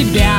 Про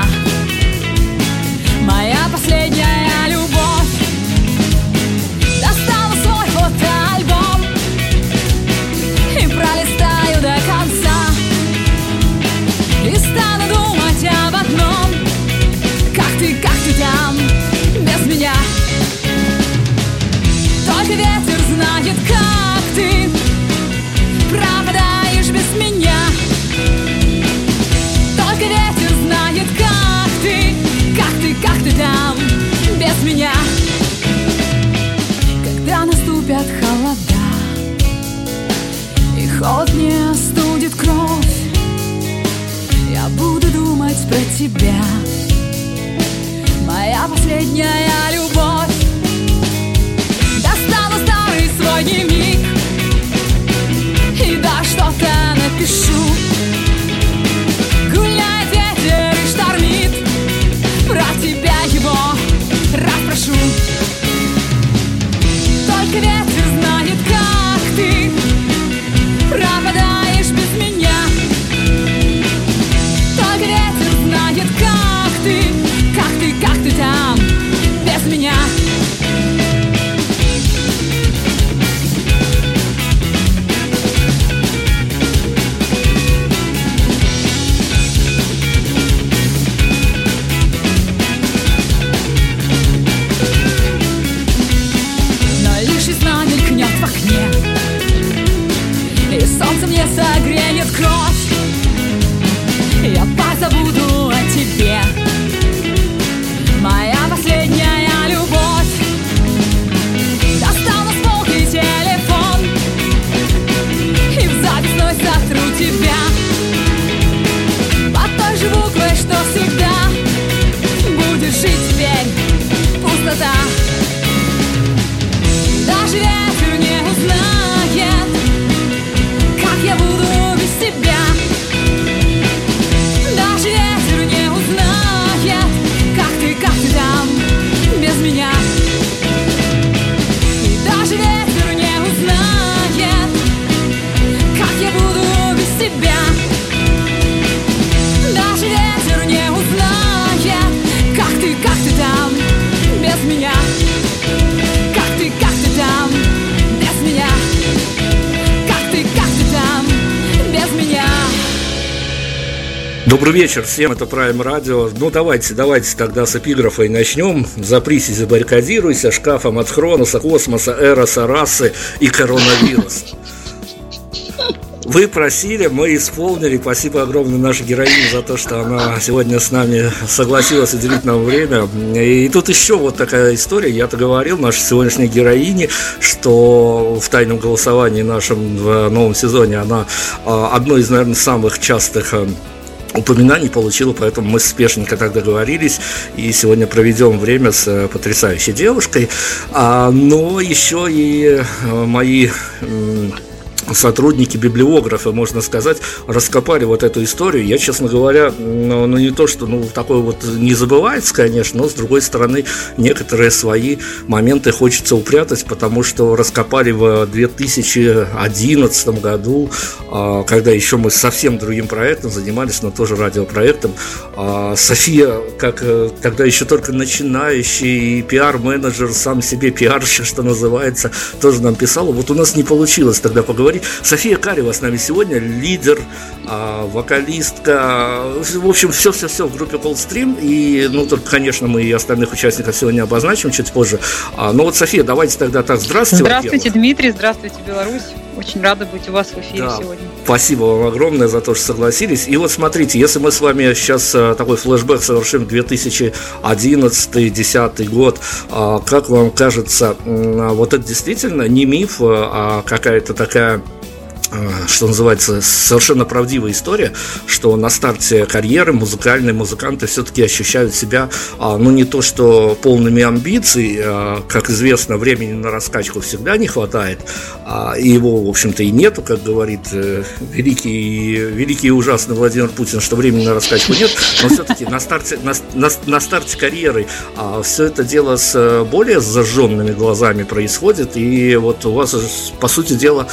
Добрый вечер всем, это Prime Radio. Ну, давайте, давайте тогда с эпиграфа и начнем. Запрись и забаррикадируйся шкафом от Хроноса, космоса, Эроса, расы и коронавируса. Вы просили, мы исполнили. Спасибо огромное нашей героине за то, что она сегодня с нами согласилась уделить нам время. И тут еще вот такая история. Я-то говорил нашей сегодняшней героине, что в тайном голосовании нашем в новом сезоне она а, одно из, наверное, самых частых а, упоминаний получила, поэтому мы спешненько так договорились и сегодня проведем время с э, потрясающей девушкой. А, но еще и э, мои сотрудники, библиографы, можно сказать, раскопали вот эту историю. Я, честно говоря, ну, ну, не то, что ну, такое вот не забывается, конечно, но с другой стороны, некоторые свои моменты хочется упрятать, потому что раскопали в 2011 году, а, когда еще мы совсем другим проектом занимались, но тоже радиопроектом. А, София, как э, тогда еще только начинающий пиар-менеджер, сам себе пиарщик, что называется, тоже нам писала. Вот у нас не получилось тогда поговорить. София Карева с нами сегодня, лидер, а, вокалистка, в общем, все-все-все в группе Coldstream. И, ну, только, конечно, мы и остальных участников сегодня обозначим чуть позже. А, ну вот, София, давайте тогда так, здравствуйте. Здравствуйте, Дмитрий, здравствуйте, Беларусь. Очень рада быть у вас в эфире да, сегодня. Спасибо вам огромное за то, что согласились. И вот смотрите, если мы с вами сейчас а, такой флешбэк совершим 2011-2010 год, а, как вам кажется, вот это действительно не миф, а какая-то такая Э, что называется, совершенно правдивая история, что на старте карьеры музыкальные музыканты все-таки ощущают себя, а, ну, не то что полными амбиций, а, как известно, времени на раскачку всегда не хватает, а, и его, в общем-то, и нету, как говорит э, великий, великий и ужасный Владимир Путин, что времени на раскачку нет, но все-таки на старте, на, на, на старте карьеры все это дело с более зажженными глазами происходит, и вот у вас, по сути дела,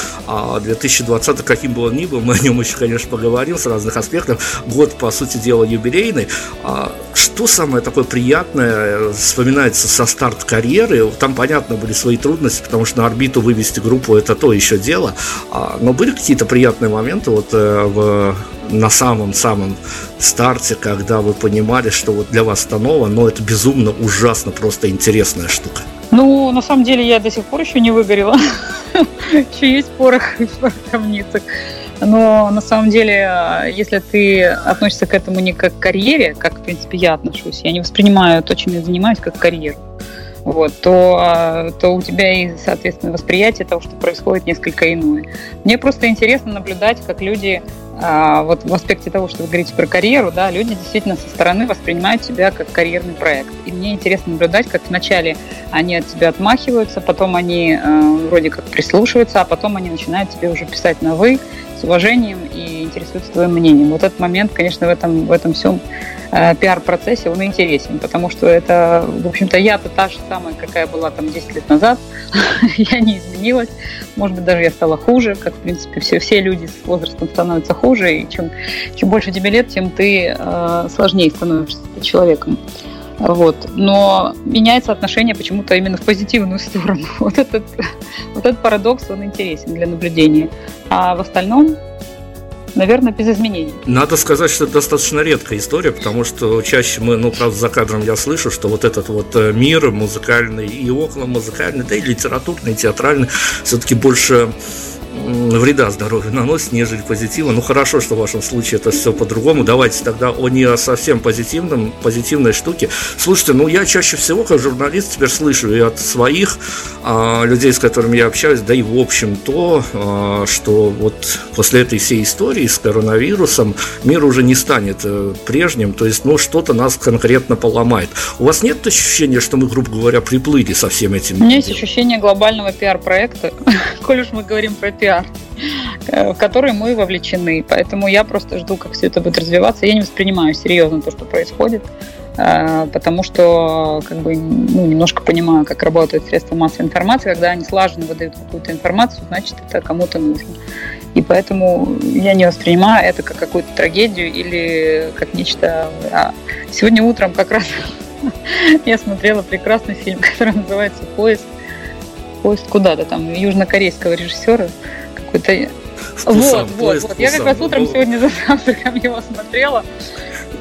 2000 2020 каким бы он ни был, мы о нем еще, конечно, поговорим с разных аспектов. Год, по сути дела, юбилейный. А что самое такое приятное вспоминается со старт карьеры? Там, понятно, были свои трудности, потому что на орбиту вывести группу – это то еще дело. А, но были какие-то приятные моменты вот э, в на самом-самом старте, когда вы понимали, что вот для вас это ново, но это безумно, ужасно, просто интересная штука? На самом деле я до сих пор еще не выгорела. Еще есть порох в гробницах. Но на самом деле, если ты относишься к этому не как к карьере, как, в принципе, я отношусь, я не воспринимаю то, чем я занимаюсь, как карьеру, вот, то, то у тебя и, соответственно, восприятие того, что происходит, несколько иное. Мне просто интересно наблюдать, как люди вот в аспекте того, что вы говорите про карьеру, да, люди действительно со стороны воспринимают тебя как карьерный проект. И мне интересно наблюдать, как вначале они от тебя отмахиваются, потом они э, вроде как прислушиваются, а потом они начинают тебе уже писать на «вы» с уважением и интересуются твоим мнением. Вот этот момент, конечно, в этом, в этом всем э, пиар-процессе, он интересен, потому что это, в общем-то, я-то та же самая, какая была там 10 лет назад, я не изменилась, может быть, даже я стала хуже, как, в принципе, все, все люди с возрастом становятся хуже, и чем, чем больше тебе лет, тем ты э, сложнее становишься человеком. Вот. Но меняется отношение почему-то именно в позитивную сторону. Вот этот, вот этот парадокс, он интересен для наблюдения. А в остальном наверное, без изменений. Надо сказать, что это достаточно редкая история, потому что чаще мы, ну, правда, за кадром я слышу, что вот этот вот э, мир музыкальный и около музыкальный, да и литературный, и театральный, все-таки больше вреда здоровью наносит, нежели позитива. Ну хорошо, что в вашем случае это все по-другому. Давайте тогда о не совсем позитивном, позитивной штуке. Слушайте, ну я чаще всего как журналист теперь слышу и от своих а, людей, с которыми я общаюсь, да и в общем то, а, что вот после этой всей истории с коронавирусом мир уже не станет а, прежним, то есть ну что-то нас конкретно поломает. У вас нет ощущения, что мы, грубо говоря, приплыли со всем этим? У меня есть ощущение глобального пиар-проекта, коль уж мы говорим про пиар пиар, э, в который мы вовлечены. Поэтому я просто жду, как все это будет развиваться. Я не воспринимаю серьезно то, что происходит, э, потому что как бы, ну, немножко понимаю, как работают средства массовой информации. Когда они слаженно выдают какую-то информацию, значит, это кому-то нужно. И поэтому я не воспринимаю это как какую-то трагедию или как нечто... А сегодня утром как раз я смотрела прекрасный фильм, который называется «Поезд». Поезд куда-то там, южнокорейского режиссера какой-то... Вот, вот, вот. Я как раз утром сегодня за завтраком его смотрела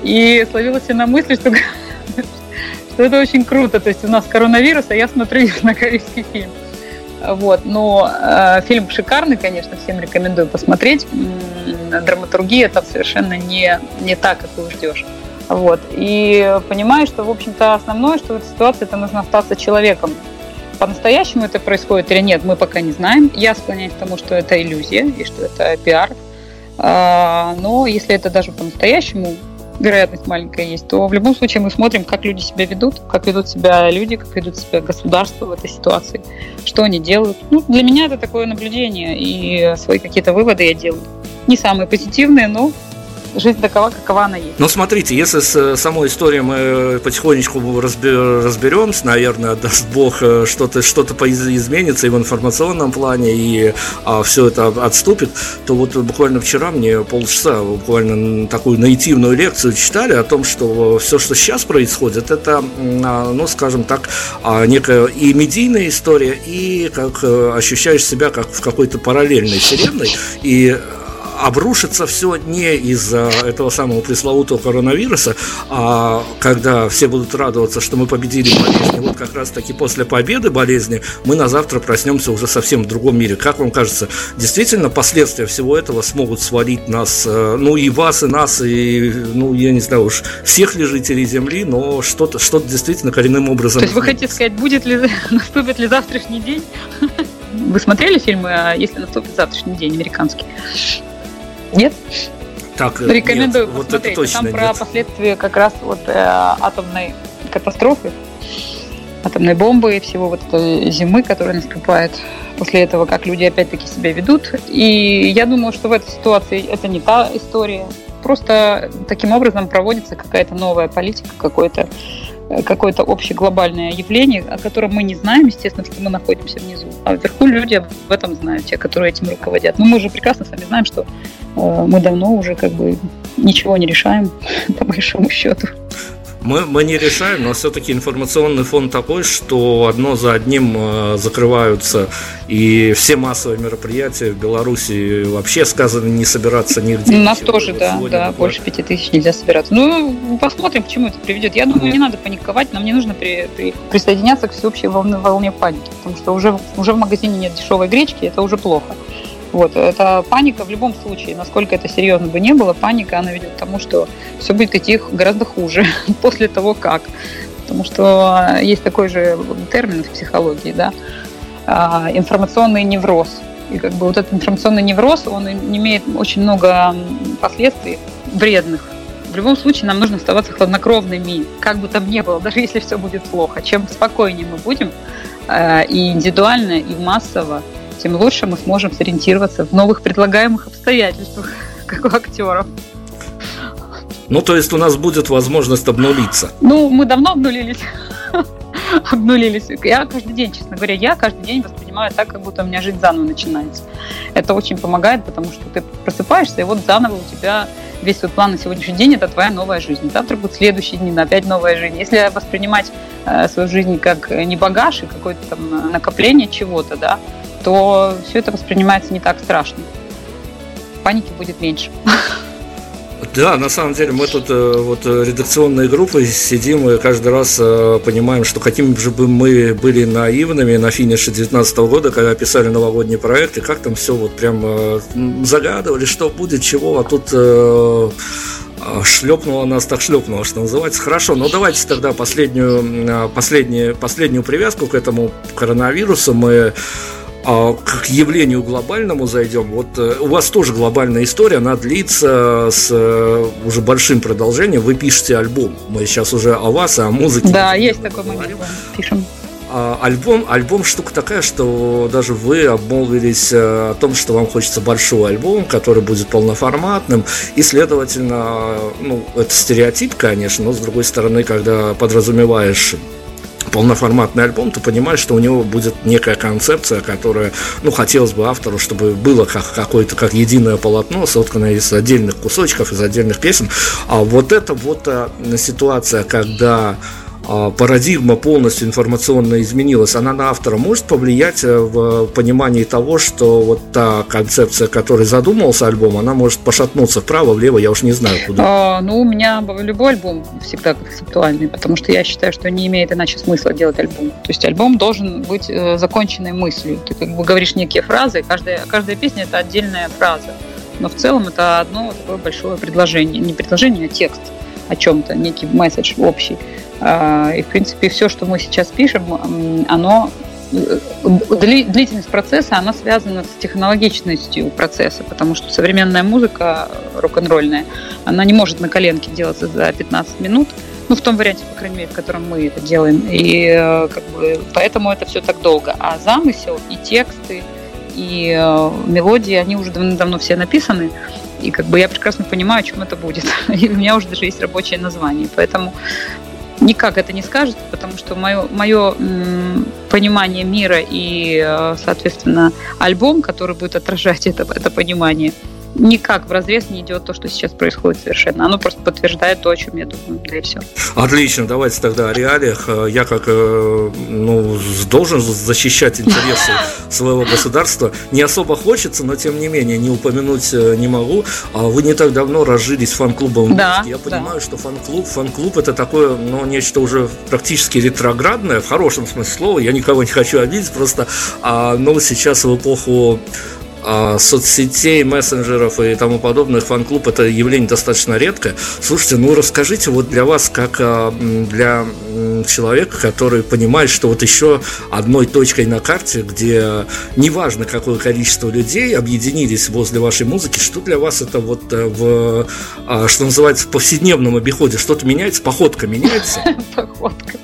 и словила себя на мысли, что, что это очень круто. То есть у нас коронавирус, а я смотрю на корейский фильм. Вот, но э, фильм шикарный, конечно, всем рекомендую посмотреть. Драматургия там совершенно не, не так, как ты ждешь. Вот. И понимаю, что, в общем-то, основное, что в этой ситуации это нужно остаться человеком по-настоящему это происходит или нет, мы пока не знаем. Я склоняюсь к тому, что это иллюзия и что это пиар. А, но если это даже по-настоящему вероятность маленькая есть, то в любом случае мы смотрим, как люди себя ведут, как ведут себя люди, как ведут себя государство в этой ситуации, что они делают. Ну, для меня это такое наблюдение, и свои какие-то выводы я делаю. Не самые позитивные, но жизнь такова, какова она есть. Ну, смотрите, если с самой историей мы потихонечку разберемся, наверное, даст Бог, э, что-то что изменится и в информационном плане, и а, все это отступит, то вот буквально вчера мне полчаса буквально такую наитивную лекцию читали о том, что все, что сейчас происходит, это, а, ну, скажем так, а, некая и медийная история, и как э, ощущаешь себя как в какой-то параллельной вселенной, и обрушится все не из-за этого самого пресловутого коронавируса, а когда все будут радоваться, что мы победили болезнь. вот как раз таки после победы болезни мы на завтра проснемся уже совсем в другом мире. Как вам кажется, действительно последствия всего этого смогут свалить нас, э, ну и вас, и нас, и, ну, я не знаю уж, всех ли жителей Земли, но что-то что действительно коренным образом... То есть вы хотите сказать, будет ли, наступит ли завтрашний день? Вы смотрели фильмы а «Если наступит завтрашний день» американский? Нет? Так, Рекомендую нет, посмотреть. Вот это точно Там нет. про последствия как раз вот э, атомной катастрофы, атомной бомбы и всего вот этой зимы, которая наступает после этого, как люди опять-таки себя ведут. И я думаю, что в этой ситуации это не та история. Просто таким образом проводится какая-то новая политика, какой-то какое-то общеглобальное явление, о котором мы не знаем, естественно, что мы находимся внизу. А вверху люди об этом знают, те, которые этим руководят. Но мы же прекрасно сами знаем, что э, мы давно уже как бы ничего не решаем, по большому счету. Мы, мы не решаем, но все-таки информационный фон такой, что одно за одним э, закрываются и все массовые мероприятия в Беларуси вообще сказано не собираться нигде. У нас тоже, да, да, больше пяти тысяч нельзя собираться. Ну, посмотрим, к чему это приведет. Я думаю, не надо паниковать, нам не нужно при, при, присоединяться к всеобщей волне, волне паники, потому что уже, уже в магазине нет дешевой гречки, это уже плохо. Вот, это паника в любом случае, насколько это серьезно бы не было, паника, она ведет к тому, что все будет идти гораздо хуже после того, как. Потому что есть такой же термин в психологии, да, а, информационный невроз. И как бы вот этот информационный невроз, он имеет очень много последствий вредных. В любом случае нам нужно оставаться хладнокровными, как бы там ни было, даже если все будет плохо. Чем спокойнее мы будем, а, и индивидуально, и массово, тем лучше мы сможем сориентироваться в новых предлагаемых обстоятельствах, как у актеров. Ну, то есть у нас будет возможность обнулиться. Ну, мы давно обнулились. обнулились. Я каждый день, честно говоря, я каждый день воспринимаю так, как будто у меня жизнь заново начинается. Это очень помогает, потому что ты просыпаешься, и вот заново у тебя весь свой план на сегодняшний день – это твоя новая жизнь. Завтра будут следующие дни, опять новая жизнь. Если воспринимать э, свою жизнь как не багаж и какое-то там накопление чего-то, да, то все это воспринимается не так страшно. Паники будет меньше. Да, на самом деле мы тут э, вот э, редакционной группой сидим и каждый раз э, понимаем, что какими же бы мы были наивными на финише 2019 года, когда писали новогодний проект, и как там все вот прям загадывали, что будет, чего, а тут шлепнуло нас, так шлепнуло, что называется. Хорошо, но давайте тогда последнюю, последнюю, последнюю привязку к этому коронавирусу мы а, к явлению глобальному зайдем. Вот э, у вас тоже глобальная история, она длится с э, уже большим продолжением. Вы пишете альбом. Мы сейчас уже о вас, о музыке. Да, есть такой момент. Пишем. А, альбом, альбом штука такая, что даже вы обмолвились э, о том, что вам хочется большой альбом, который будет полноформатным, и, следовательно, ну, это стереотип, конечно, но, с другой стороны, когда подразумеваешь полноформатный альбом, ты понимаешь, что у него будет некая концепция, которая, ну, хотелось бы автору, чтобы было как какое-то как единое полотно, сотканное из отдельных кусочков, из отдельных песен. А вот это вот а, ситуация, когда парадигма полностью информационно изменилась, она на автора может повлиять э, в понимании того, что вот та концепция, которой задумывался альбом, она может пошатнуться вправо, влево, я уж не знаю куда. А, ну, у меня любой альбом всегда концептуальный, потому что я считаю, что не имеет иначе смысла делать альбом. То есть альбом должен быть э, законченной мыслью. Ты как бы говоришь некие фразы, каждая, каждая песня это отдельная фраза. Но в целом это одно такое большое предложение. Не предложение, а текст о чем-то, некий месседж общий. А, и, в принципе, все, что мы сейчас пишем, оно э, длительность процесса, она связана с технологичностью процесса, потому что современная музыка рок-н-ролльная, она не может на коленке делаться за 15 минут, ну, в том варианте, по крайней мере, в котором мы это делаем. И э, как бы, поэтому это все так долго. А замысел и тексты, и э, мелодии, они уже давно-давно все написаны. И как бы я прекрасно понимаю, о чем это будет. И у меня уже даже есть рабочее название. Поэтому никак это не скажет, потому что мое, мое понимание мира и, э, соответственно, альбом, который будет отражать это, это понимание, никак в разрез не идет то, что сейчас происходит совершенно. Оно просто подтверждает то, о чем я думаю, да и все. Отлично, давайте тогда о реалиях. Я как э, ну, должен защищать интересы своего государства. Не особо хочется, но тем не менее не упомянуть э, не могу. А вы не так давно разжились фан-клубом. Да, Я понимаю, да. что фан-клуб, фан-клуб это такое, ну, нечто уже практически ретроградное, в хорошем смысле слова. Я никого не хочу обидеть, просто, а, ну, сейчас в эпоху соцсетей, мессенджеров и тому подобных фан-клуб это явление достаточно редкое. Слушайте, ну расскажите вот для вас, как а, для человека, который понимает, что вот еще одной точкой на карте, где неважно какое количество людей объединились возле вашей музыки, что для вас это вот э, в, а, что называется, в повседневном обиходе, что-то меняется, походка меняется? Походка.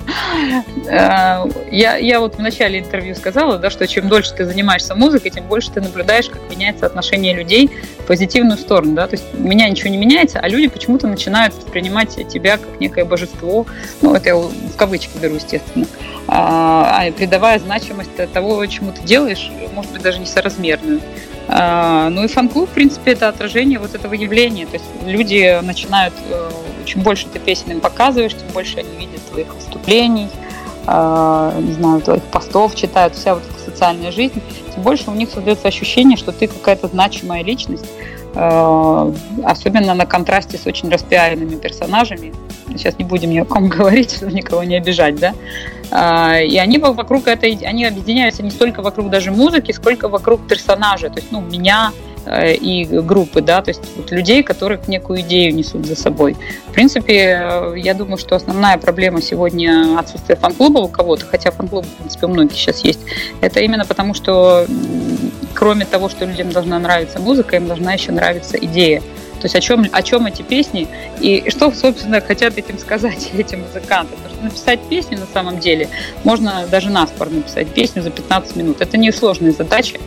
Э, я, я вот в начале интервью сказала, да, что чем дольше ты занимаешься музыкой, тем больше ты наблюдаешь, как меняется отношение людей в позитивную сторону. Да? То есть меня ничего не меняется, а люди почему-то начинают воспринимать тебя как некое божество. Ну, это я в кавычки беру, естественно. А, а придавая значимость того, чему ты делаешь, может быть, даже несоразмерную. А, ну и фан-клуб, в принципе, это отражение вот этого явления. То есть люди начинают, э, чем больше ты песен им показываешь, тем больше они видят твоих выступлений, а, не знаю, твоих постов читают, вся вот эта социальная жизнь, тем больше у них создается ощущение, что ты какая-то значимая личность, а, особенно на контрасте с очень распиаренными персонажами. Сейчас не будем ни о ком говорить, чтобы никого не обижать, да. И они вокруг этой, они объединяются не столько вокруг даже музыки, сколько вокруг персонажа. То есть, ну, меня, Э, и группы, да, то есть вот людей, которые некую идею несут за собой. В принципе, э, я думаю, что основная проблема сегодня отсутствие фан-клуба у кого-то, хотя фан-клуб, в принципе, у многих сейчас есть, это именно потому, что кроме того, что людям должна нравиться музыка, им должна еще нравиться идея. То есть о чем, о чем эти песни и что, собственно, хотят этим сказать эти музыканты. Потому что написать песню на самом деле можно даже наспор написать песню за 15 минут. Это не сложная задача.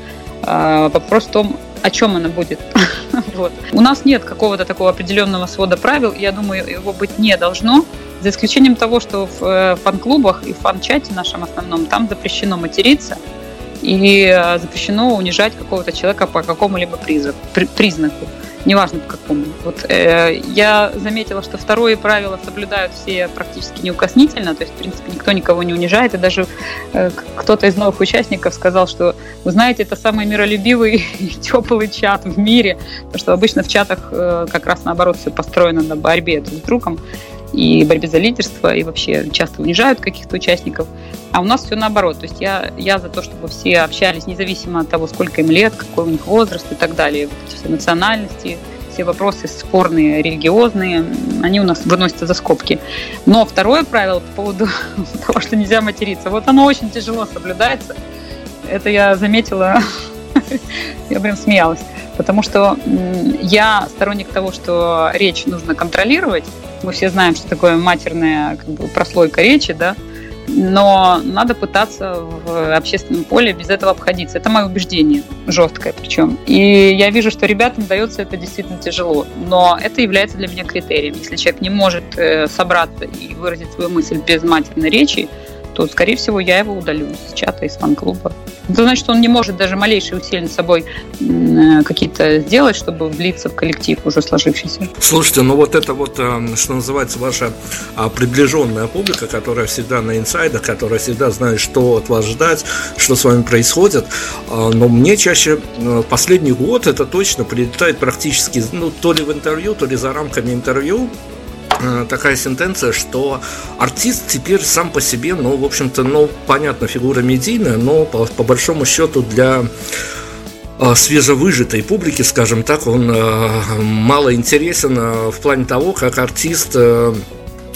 А, вопрос в том, о чем она будет. вот. У нас нет какого-то такого определенного свода правил, я думаю, его быть не должно, за исключением того, что в э, фан-клубах и в фан-чате нашем основном там запрещено материться и э, запрещено унижать какого-то человека по какому-либо признаку неважно по какому. Вот э, я заметила, что второе правило соблюдают все практически неукоснительно, то есть, в принципе, никто никого не унижает, и даже э, кто-то из новых участников сказал, что, вы знаете, это самый миролюбивый и теплый чат в мире, потому что обычно в чатах э, как раз наоборот все построено на борьбе друг с другом и борьбе за лидерство, и вообще часто унижают каких-то участников. А у нас все наоборот. То есть я, я за то, чтобы все общались независимо от того, сколько им лет, какой у них возраст и так далее. Вот эти все национальности, все вопросы спорные, религиозные, они у нас выносятся за скобки. Но второе правило по поводу того, что нельзя материться, вот оно очень тяжело соблюдается. Это я заметила, я прям смеялась. Потому что я сторонник того, что речь нужно контролировать, мы все знаем, что такое матерная как бы, прослойка речи, да, но надо пытаться в общественном поле без этого обходиться. Это мое убеждение, жесткое причем. И я вижу, что ребятам дается это действительно тяжело, но это является для меня критерием. Если человек не может э, собраться и выразить свою мысль без матерной речи, то, скорее всего, я его удалю из чата, из фан-клуба. Это значит, он не может даже малейшие усилия над собой э, какие-то сделать, чтобы влиться в коллектив уже сложившийся. Слушайте, ну вот это вот, э, что называется, ваша а, приближенная публика, которая всегда на инсайдах, которая всегда знает, что от вас ждать, что с вами происходит. А, но мне чаще э, последний год это точно прилетает практически, ну, то ли в интервью, то ли за рамками интервью, такая сентенция, что артист теперь сам по себе, ну, в общем-то, ну, понятно, фигура медийная, но по, по большому счету для э, свежевыжатой публики, скажем так, он э, мало интересен в плане того, как артист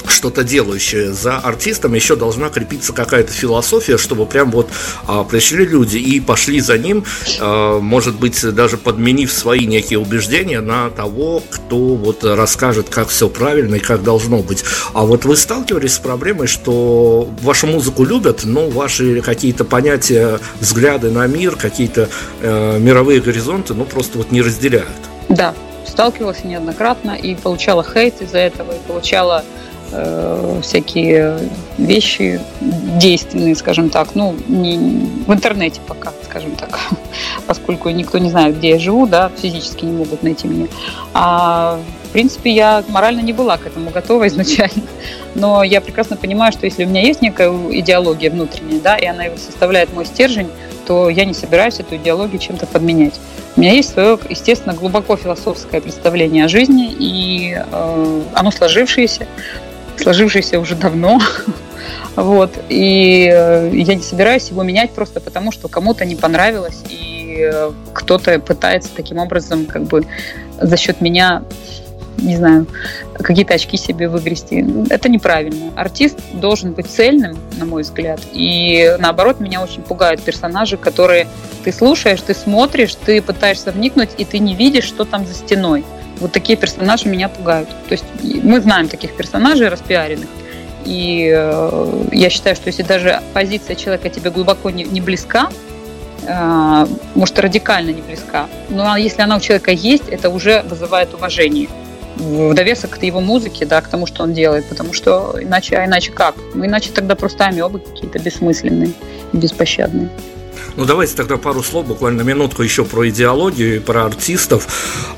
что-то делающее. За артистом еще должна крепиться какая-то философия, чтобы прям вот а, пришли люди и пошли за ним, а, может быть, даже подменив свои некие убеждения на того, кто вот расскажет, как все правильно и как должно быть. А вот вы сталкивались с проблемой, что вашу музыку любят, но ваши какие-то понятия, взгляды на мир, какие-то э, мировые горизонты, ну, просто вот не разделяют. Да, сталкивалась неоднократно и получала хейт из-за этого, и получала э, всякие вещи действенные, скажем так, ну, не, в интернете пока, скажем так, поскольку никто не знает, где я живу, да, физически не могут найти меня. А в принципе, я морально не была к этому готова изначально, но я прекрасно понимаю, что если у меня есть некая идеология внутренняя, да, и она составляет мой стержень, то я не собираюсь эту идеологию чем-то подменять. У меня есть свое, естественно, глубоко философское представление о жизни, и э, оно сложившееся, сложившееся уже давно. вот. И э, я не собираюсь его менять просто потому, что кому-то не понравилось, и э, кто-то пытается таким образом как бы за счет меня не знаю, какие-то очки себе выгрести. Это неправильно. Артист должен быть цельным, на мой взгляд. И наоборот, меня очень пугают персонажи, которые ты слушаешь, ты смотришь, ты пытаешься вникнуть, и ты не видишь, что там за стеной. Вот такие персонажи меня пугают. То есть мы знаем таких персонажей распиаренных. И э, я считаю, что если даже позиция человека тебе глубоко не, не близка, э, может, радикально не близка, но если она у человека есть, это уже вызывает уважение в довесок к его музыке, да, к тому, что он делает, потому что иначе, а иначе как? Иначе тогда просто амебы какие-то бессмысленные, беспощадные. Ну, давайте тогда пару слов, буквально минутку еще про идеологию и про артистов.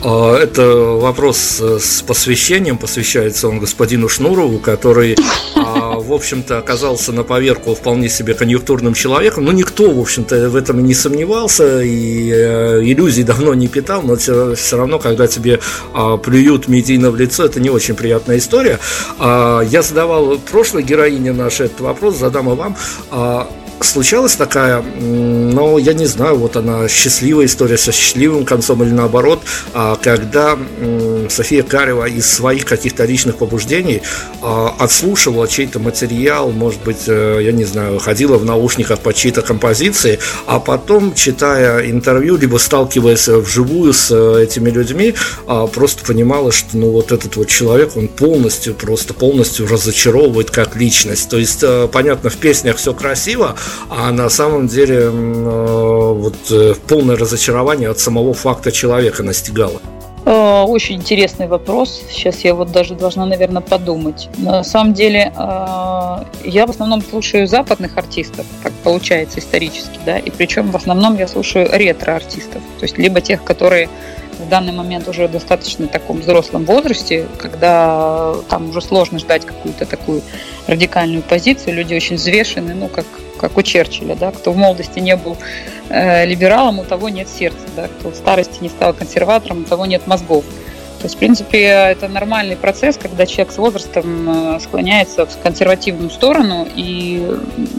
А, это вопрос с посвящением, посвящается он господину Шнурову, который, а, в общем-то, оказался на поверку вполне себе конъюнктурным человеком. Ну, никто, в общем-то, в этом не сомневался, и э, иллюзий давно не питал, но все, все равно, когда тебе а, плюют медийно в лицо, это не очень приятная история. Я задавал прошлой героине нашей этот вопрос, задам и вам случалась такая, ну, я не знаю, вот она счастливая история со счастливым концом или наоборот, а, когда София Карева из своих каких-то личных побуждений а, отслушивала чей-то материал, может быть, э, я не знаю, ходила в наушниках по чьей-то композиции, а потом, читая интервью, либо сталкиваясь вживую с э, этими людьми, а, просто понимала, что, ну, вот этот вот человек, он полностью, просто полностью разочаровывает как личность. То есть, э, понятно, в песнях все красиво, а на самом деле э, вот э, полное разочарование от самого факта человека настигало. Э, очень интересный вопрос. Сейчас я вот даже должна, наверное, подумать. На самом деле, я в основном слушаю западных артистов, как получается исторически, да, и причем в основном я слушаю ретро-артистов, то есть либо тех, которые в данный момент уже в достаточно таком взрослом возрасте, когда там уже сложно ждать какую-то такую радикальную позицию, люди очень взвешены, ну, как как у Черчилля, да, кто в молодости не был э, либералом, у того нет сердца, да, кто в старости не стал консерватором, у того нет мозгов. То есть, в принципе, это нормальный процесс, когда человек с возрастом э, склоняется в консервативную сторону, и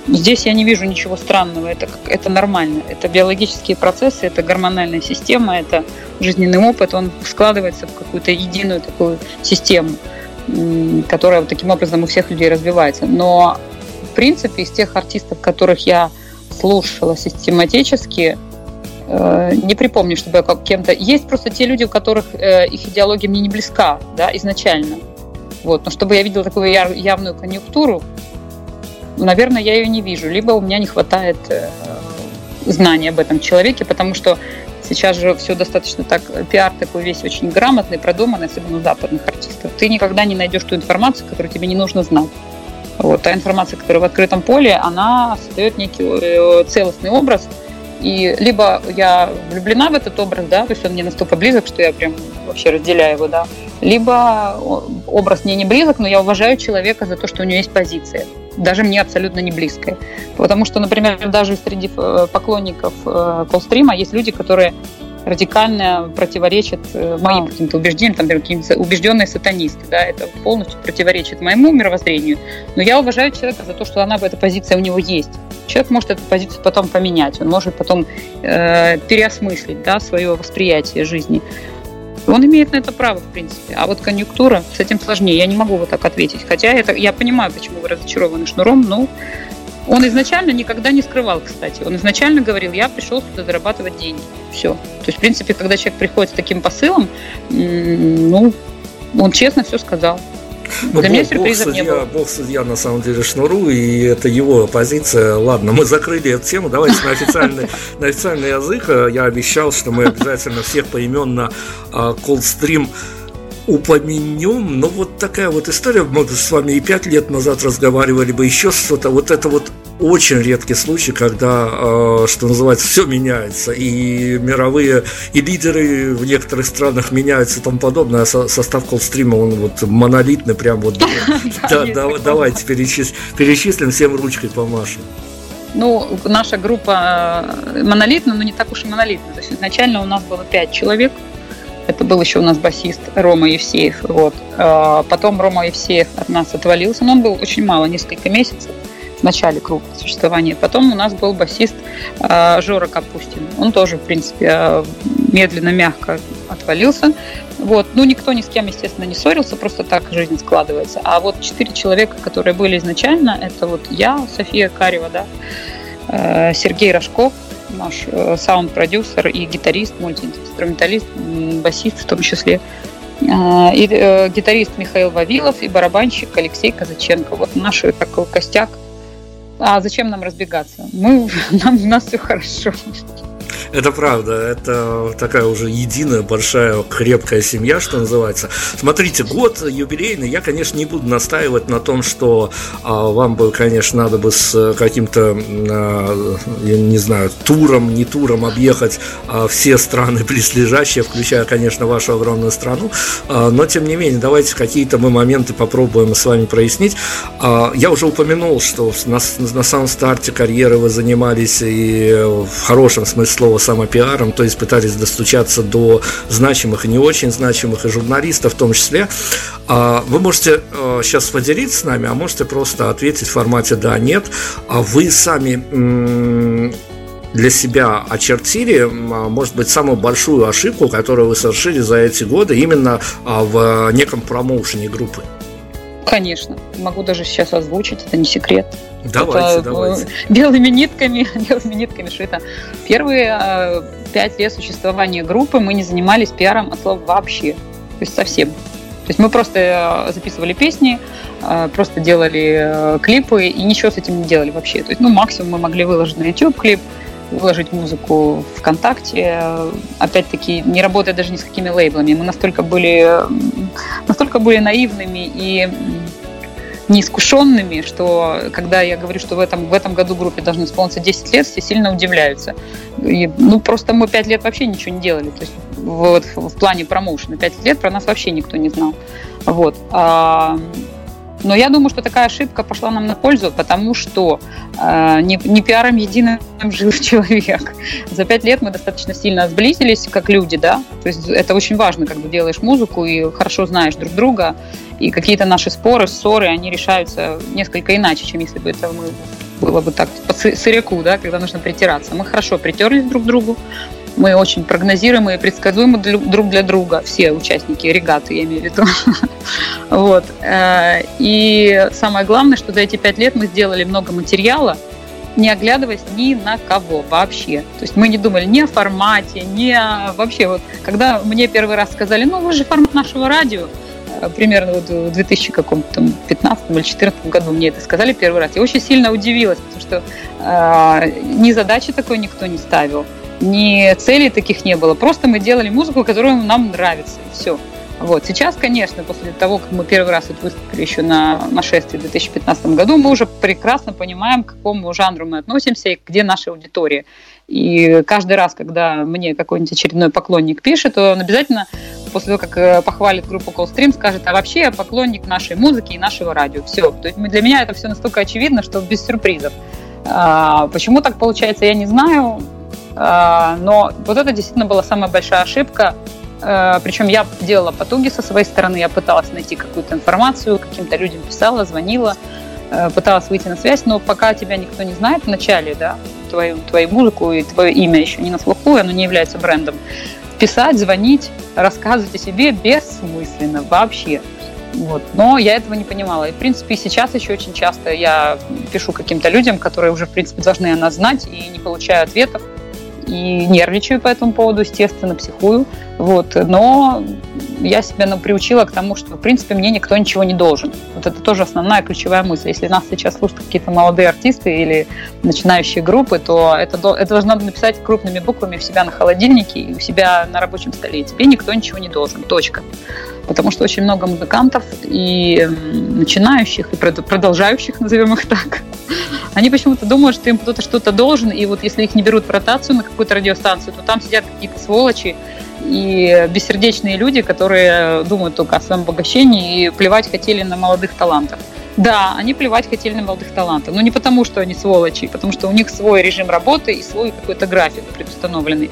здесь я не вижу ничего странного, это, это нормально. Это биологические процессы, это гормональная система, это жизненный опыт, он складывается в какую-то единую такую систему, которая вот таким образом у всех людей развивается. Но в принципе, из тех артистов, которых я слушала систематически, э, не припомню, чтобы я как кем-то... Есть просто те люди, у которых э, их идеология мне не близка, да, изначально. Вот. Но чтобы я видела такую явную конъюнктуру, наверное, я ее не вижу. Либо у меня не хватает э, знаний об этом человеке, потому что сейчас же все достаточно так, пиар такой весь очень грамотный, продуманный, особенно у западных артистов. Ты никогда не найдешь ту информацию, которую тебе не нужно знать. Вот, та информация, которая в открытом поле, она создает некий э, целостный образ. И либо я влюблена в этот образ, да, то есть он мне настолько близок, что я прям вообще разделяю его, да. Либо образ мне не близок, но я уважаю человека за то, что у него есть позиция. Даже мне абсолютно не близкая. Потому что, например, даже среди э, поклонников э, колстрима есть люди, которые радикально противоречит э, моим каким-то убеждениям, там, какие-то убежденные сатанисты, да, это полностью противоречит моему мировоззрению, но я уважаю человека за то, что она, эта позиция у него есть. Человек может эту позицию потом поменять, он может потом э, переосмыслить, да, свое восприятие жизни. Он имеет на это право, в принципе. А вот конъюнктура, с этим сложнее. Я не могу вот так ответить. Хотя это, я понимаю, почему вы разочарованы шнуром, но он изначально никогда не скрывал, кстати. Он изначально говорил, я пришел сюда зарабатывать деньги. Все. То есть, в принципе, когда человек приходит с таким посылом, ну, он честно все сказал. Ну, Для бог, меня сюрпризов бог судья, не было. Бог судья на самом деле Шнуру, и это его позиция. Ладно, мы закрыли эту тему, давайте на официальный, на официальный язык. Я обещал, что мы обязательно всех поименно Coldstream упомянем, но вот такая вот история, мы с вами и пять лет назад разговаривали бы, еще что-то, вот это вот очень редкий случай, когда, э, что называется, все меняется, и мировые, и лидеры в некоторых странах меняются и тому подобное, а состав колстрима, он вот монолитный, прям вот, давайте перечислим, всем ручкой помашем. Ну, наша группа э, монолитная, но не так уж и монолитная. То есть изначально у нас было пять человек, это был еще у нас басист Рома Евсеев. Вот. А потом Рома Евсеев от нас отвалился, но он был очень мало, несколько месяцев в начале круга существования. Потом у нас был басист э, Жора Капустин. Он тоже, в принципе, э, медленно, мягко отвалился. Вот. Ну, никто ни с кем, естественно, не ссорился, просто так жизнь складывается. А вот четыре человека, которые были изначально, это вот я, София Карева, да, Сергей Рожков, наш э, саунд-продюсер и гитарист, мультиинструменталист, басист в том числе. Э, и э, гитарист Михаил Вавилов и барабанщик Алексей Казаченко. Вот наш такой костяк а зачем нам разбегаться? Мы, нам, у нас все хорошо. Это правда, это такая уже единая, большая, крепкая семья, что называется. Смотрите, год юбилейный, я, конечно, не буду настаивать на том, что а, вам бы, конечно, надо бы с каким-то, а, я не знаю, туром, не туром объехать а, все страны близлежащие, включая, конечно, вашу огромную страну, а, но, тем не менее, давайте какие-то мы моменты попробуем с вами прояснить. А, я уже упомянул, что на, на самом старте карьеры вы занимались и в хорошем смысле слова самопиаром, то есть пытались достучаться до значимых и не очень значимых, и журналистов в том числе. А вы можете сейчас э, поделиться с нами, а можете просто ответить в формате «да», «нет». А вы сами для себя очертили, а, может быть, самую большую ошибку, которую вы совершили за эти годы именно а, в неком промоушене группы? Конечно. Могу даже сейчас озвучить, это не секрет. Давайте, это, давайте. Белыми нитками, белыми нитками шито. Первые э, пять лет существования группы мы не занимались пиаром от слова вообще. То есть совсем. То есть мы просто э, записывали песни, э, просто делали клипы и ничего с этим не делали вообще. То есть, ну, максимум мы могли выложить на YouTube клип, выложить музыку ВКонтакте. Опять-таки, не работая даже ни с какими лейблами. Мы настолько были, настолько были наивными и неискушенными, что когда я говорю, что в этом, в этом году группе должны исполниться 10 лет, все сильно удивляются. И, ну, просто мы 5 лет вообще ничего не делали. То есть вот в плане промоушена 5 лет про нас вообще никто не знал. Вот. А, но я думаю, что такая ошибка пошла нам на пользу, потому что э, не, не пиаром единым жил человек. За пять лет мы достаточно сильно сблизились как люди, да. То есть это очень важно, когда делаешь музыку и хорошо знаешь друг друга. И какие-то наши споры, ссоры, они решаются несколько иначе, чем если бы это мы было бы так по сыряку, да, когда нужно притираться. Мы хорошо притерлись друг к другу, мы очень прогнозируемые и предсказуемы друг для друга, все участники регаты, я имею в виду. вот. Э, и самое главное, что за эти пять лет мы сделали много материала, не оглядываясь ни на кого вообще. То есть мы не думали ни о формате, ни о... Вообще, вот, когда мне первый раз сказали, ну, вы же формат нашего радио, э, примерно вот в 2015 или 2014 году мне это сказали первый раз, я очень сильно удивилась, потому что э, ни задачи такой никто не ставил ни целей таких не было. Просто мы делали музыку, которая нам нравится, и все. Вот. Сейчас, конечно, после того, как мы первый раз выступили еще на нашествии в 2015 году, мы уже прекрасно понимаем, к какому жанру мы относимся и где наша аудитория. И каждый раз, когда мне какой-нибудь очередной поклонник пишет, он обязательно после того, как э, похвалит группу Callstream, скажет, а вообще я поклонник нашей музыки и нашего радио. Все. То есть для меня это все настолько очевидно, что без сюрпризов. А, почему так получается, я не знаю. А, но вот это действительно была самая большая ошибка. А, Причем я делала потуги со своей стороны, я пыталась найти какую-то информацию, каким-то людям писала, звонила, а, пыталась выйти на связь, но пока тебя никто не знает вначале, да, твою, твою музыку и твое имя еще не на слуху, оно не является брендом, писать, звонить, рассказывать о себе бессмысленно вообще. Вот. Но я этого не понимала. И, в принципе, сейчас еще очень часто я пишу каким-то людям, которые уже, в принципе, должны о нас знать, и не получаю ответов и нервничаю по этому поводу, естественно, психую. Вот. Но я себя ну, приучила к тому, что, в принципе, мне никто ничего не должен. Вот это тоже основная ключевая мысль. Если нас сейчас слушают какие-то молодые артисты или начинающие группы, то это, это должно написать крупными буквами у себя на холодильнике и у себя на рабочем столе. Тебе никто ничего не должен. Точка. Потому что очень много музыкантов и начинающих, и продолжающих, назовем их так, они почему-то думают, что им кто-то что-то должен, и вот если их не берут в ротацию на какую-то радиостанцию, то там сидят какие-то сволочи, и бессердечные люди, которые думают только о своем обогащении и плевать хотели на молодых талантов. Да, они плевать хотели на молодых талантов, но не потому, что они сволочи, потому что у них свой режим работы и свой какой-то график предустановленный.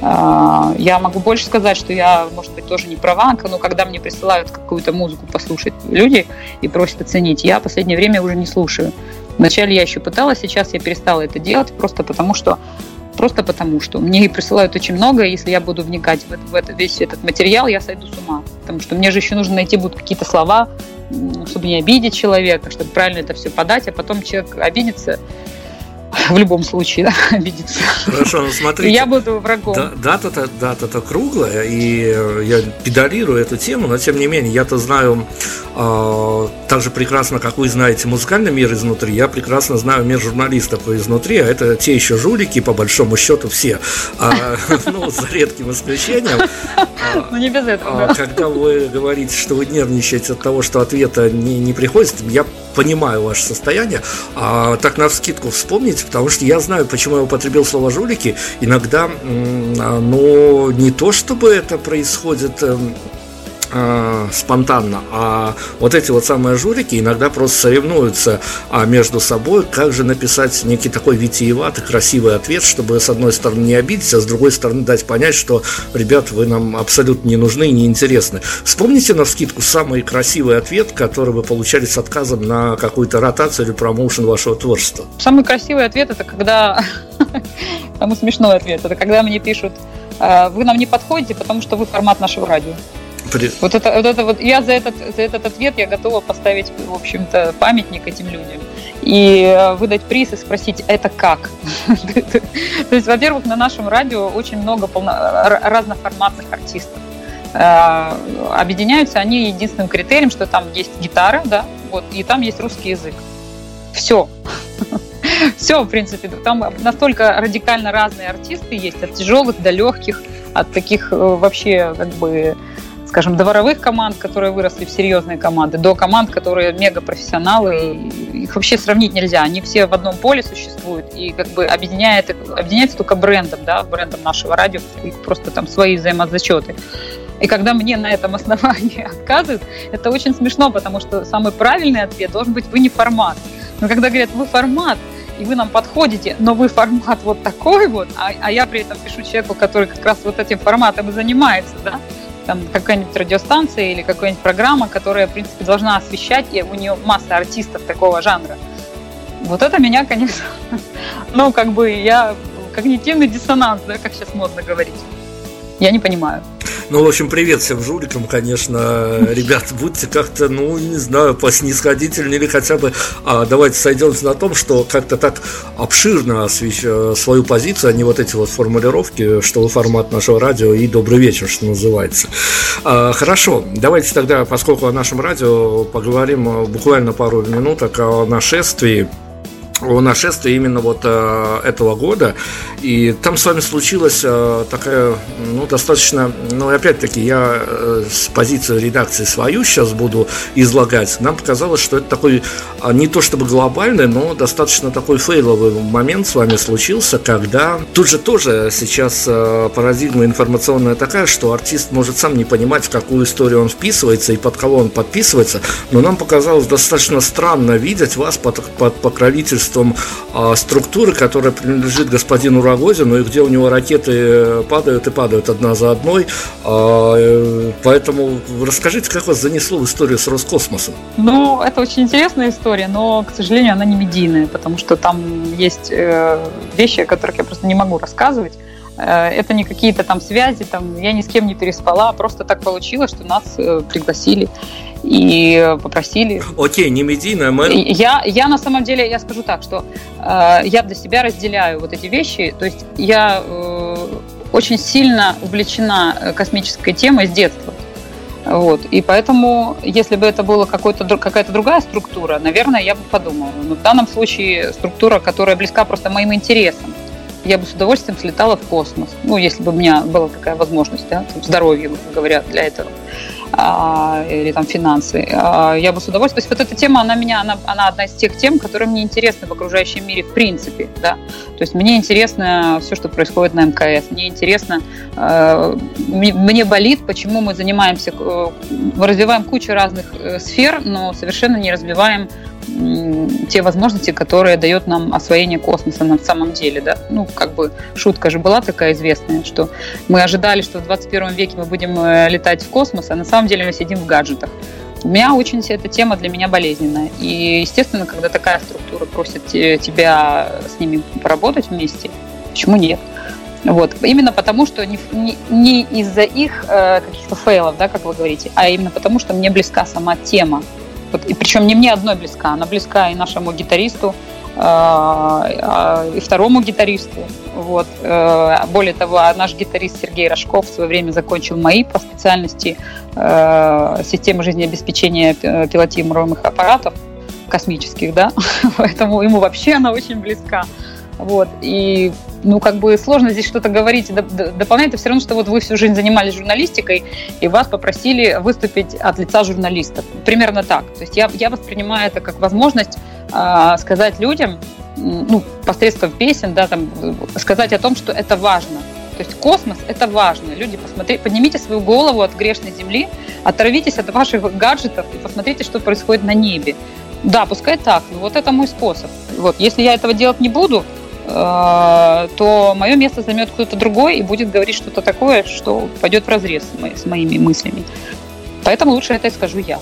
А, я могу больше сказать, что я, может быть, тоже не права, но когда мне присылают какую-то музыку послушать люди и просят оценить, я в последнее время уже не слушаю. Вначале я еще пыталась, сейчас я перестала это делать, просто потому что Просто потому, что мне присылают очень много, и если я буду вникать в, это, в это, весь этот материал, я сойду с ума. Потому что мне же еще нужно найти будут какие-то слова, чтобы не обидеть человека, чтобы правильно это все подать, а потом человек обидится, в любом случае, да, обидится. Хорошо, ну смотрите. я буду врагом. Да, дата-то, дата-то круглая, и э, я педалирую эту тему, но тем не менее, я-то знаю э, так же прекрасно, как вы знаете музыкальный мир изнутри, я прекрасно знаю мир журналистов изнутри, а это те еще жулики, по большому счету, все. А, ну, за редким исключением. Ну, не без этого. А, когда вы говорите, что вы нервничаете от того, что ответа не, не приходит, я понимаю ваше состояние. А так на скидку вспомните, потому что я знаю, почему я употребил слово жулики. Иногда, а, но не то, чтобы это происходит эм, э, спонтанно, а вот эти вот самые журики иногда просто соревнуются а, между собой, как же написать некий такой витиеватый, красивый ответ, чтобы с одной стороны не обидеть, а с другой стороны дать понять, что, ребят, вы нам абсолютно не нужны и не интересны. Вспомните на вскидку самый красивый ответ, который вы получали с отказом на какую-то ротацию или промоушен вашего творчества. Самый красивый ответ это когда самый смешной ответ, это когда мне пишут, «А, вы нам не подходите, потому что вы формат нашего радио. При... Вот это, вот это вот, я за этот, за этот ответ я готова поставить, в общем-то, памятник этим людям и э, выдать приз и спросить, это как? То есть, во-первых, на нашем радио очень много разноформатных артистов. Э, объединяются они единственным критерием, что там есть гитара, да, вот, и там есть русский язык. Все. Все, в принципе, там настолько радикально разные артисты есть, от тяжелых до легких, от таких э, вообще как бы скажем, дворовых команд, которые выросли в серьезные команды, до команд, которые мега профессионалы. Их вообще сравнить нельзя. Они все в одном поле существуют и как бы объединяет, объединяется только брендом, да, брендом нашего радио, просто там свои взаимозачеты. И когда мне на этом основании отказывают, это очень смешно, потому что самый правильный ответ должен быть «вы не формат». Но когда говорят «вы формат», и вы нам подходите, но вы формат вот такой вот, а, а я при этом пишу человеку, который как раз вот этим форматом и занимается, да, там какая-нибудь радиостанция или какая-нибудь программа, которая, в принципе, должна освещать, и у нее масса артистов такого жанра. Вот это меня, конечно, ну, как бы я когнитивный диссонанс, да, как сейчас модно говорить. Я не понимаю. Ну, в общем, привет всем жуликам, конечно. Ребят, будьте как-то, ну, не знаю, поснисходительнее или хотя бы а, давайте сойдемся на том, что как-то так обширно освещ... Э, свою позицию, а не вот эти вот формулировки, что вы формат нашего радио и добрый вечер, что называется. А, хорошо, давайте тогда, поскольку о нашем радио, поговорим э, буквально пару минуток о нашествии о нашествии именно вот э, этого года. И там с вами случилась э, такая, ну, достаточно, ну, опять-таки, я э, с позиции редакции свою сейчас буду излагать. Нам показалось, что это такой, э, не то чтобы глобальный, но достаточно такой фейловый момент с вами случился, когда тут же тоже сейчас э, парадигма информационная такая, что артист может сам не понимать, в какую историю он вписывается и под кого он подписывается, но нам показалось достаточно странно видеть вас под, под покровительством правительством а, структуры, которая принадлежит господину Рогозину, и где у него ракеты падают и падают одна за одной. А, э, поэтому расскажите, как вас занесло в историю с Роскосмосом? Ну, это очень интересная история, но, к сожалению, она не медийная, потому что там есть э, вещи, о которых я просто не могу рассказывать. Э, это не какие-то там связи, там, я ни с кем не переспала, просто так получилось, что нас э, пригласили и попросили. Окей, не медийная, мы... Я, я на самом деле, я скажу так, что э, я для себя разделяю вот эти вещи, то есть я э, очень сильно увлечена космической темой с детства. Вот. И поэтому, если бы это была какая-то другая структура, наверное, я бы подумала. Но в данном случае структура, которая близка просто моим интересам. Я бы с удовольствием слетала в космос. Ну, если бы у меня была такая возможность, да, здоровье, говоря, для этого или там финансы. А, я бы с удовольствием. То есть вот эта тема, она меня, она, она одна из тех тем, которые мне интересны в окружающем мире в принципе, да. То есть мне интересно все, что происходит на МКС. Мне интересно, э, мне болит, почему мы занимаемся, э, мы развиваем кучу разных э, сфер, но совершенно не развиваем те возможности, которые дает нам освоение космоса на самом деле, да. Ну, как бы шутка же была такая известная, что мы ожидали, что в 21 веке мы будем э, летать в космос, а на самом деле мы сидим в гаджетах. У меня очень эта тема для меня болезненная. И, естественно, когда такая структура просит тебя с ними поработать вместе, почему нет? Вот. Именно потому, что не, не, не из-за их э, каких-то фейлов, да, как вы говорите, а именно потому, что мне близка сама тема. Вот, и причем не мне одной близка, она близка и нашему гитаристу, э, э, и второму гитаристу. Вот. Э, более того, наш гитарист Сергей Рожков в свое время закончил мои по специальности системы жизнеобеспечения пилотируемых аппаратов космических, да, поэтому ему вообще она очень близка. Вот. И, ну, как бы сложно здесь что-то говорить, дополнять. Это все равно, что вот вы всю жизнь занимались журналистикой, и вас попросили выступить от лица журналистов. Примерно так. То есть я, я воспринимаю это как возможность э, сказать людям, ну, посредством песен, да, там, сказать о том, что это важно. То есть космос – это важно. Люди, посмотрите, поднимите свою голову от грешной земли, оторвитесь от ваших гаджетов и посмотрите, что происходит на небе. Да, пускай так, но вот это мой способ. Вот, если я этого делать не буду, то мое место займет кто-то другой и будет говорить что-то такое, что пойдет в разрез с моими мыслями. Поэтому лучше это скажу я.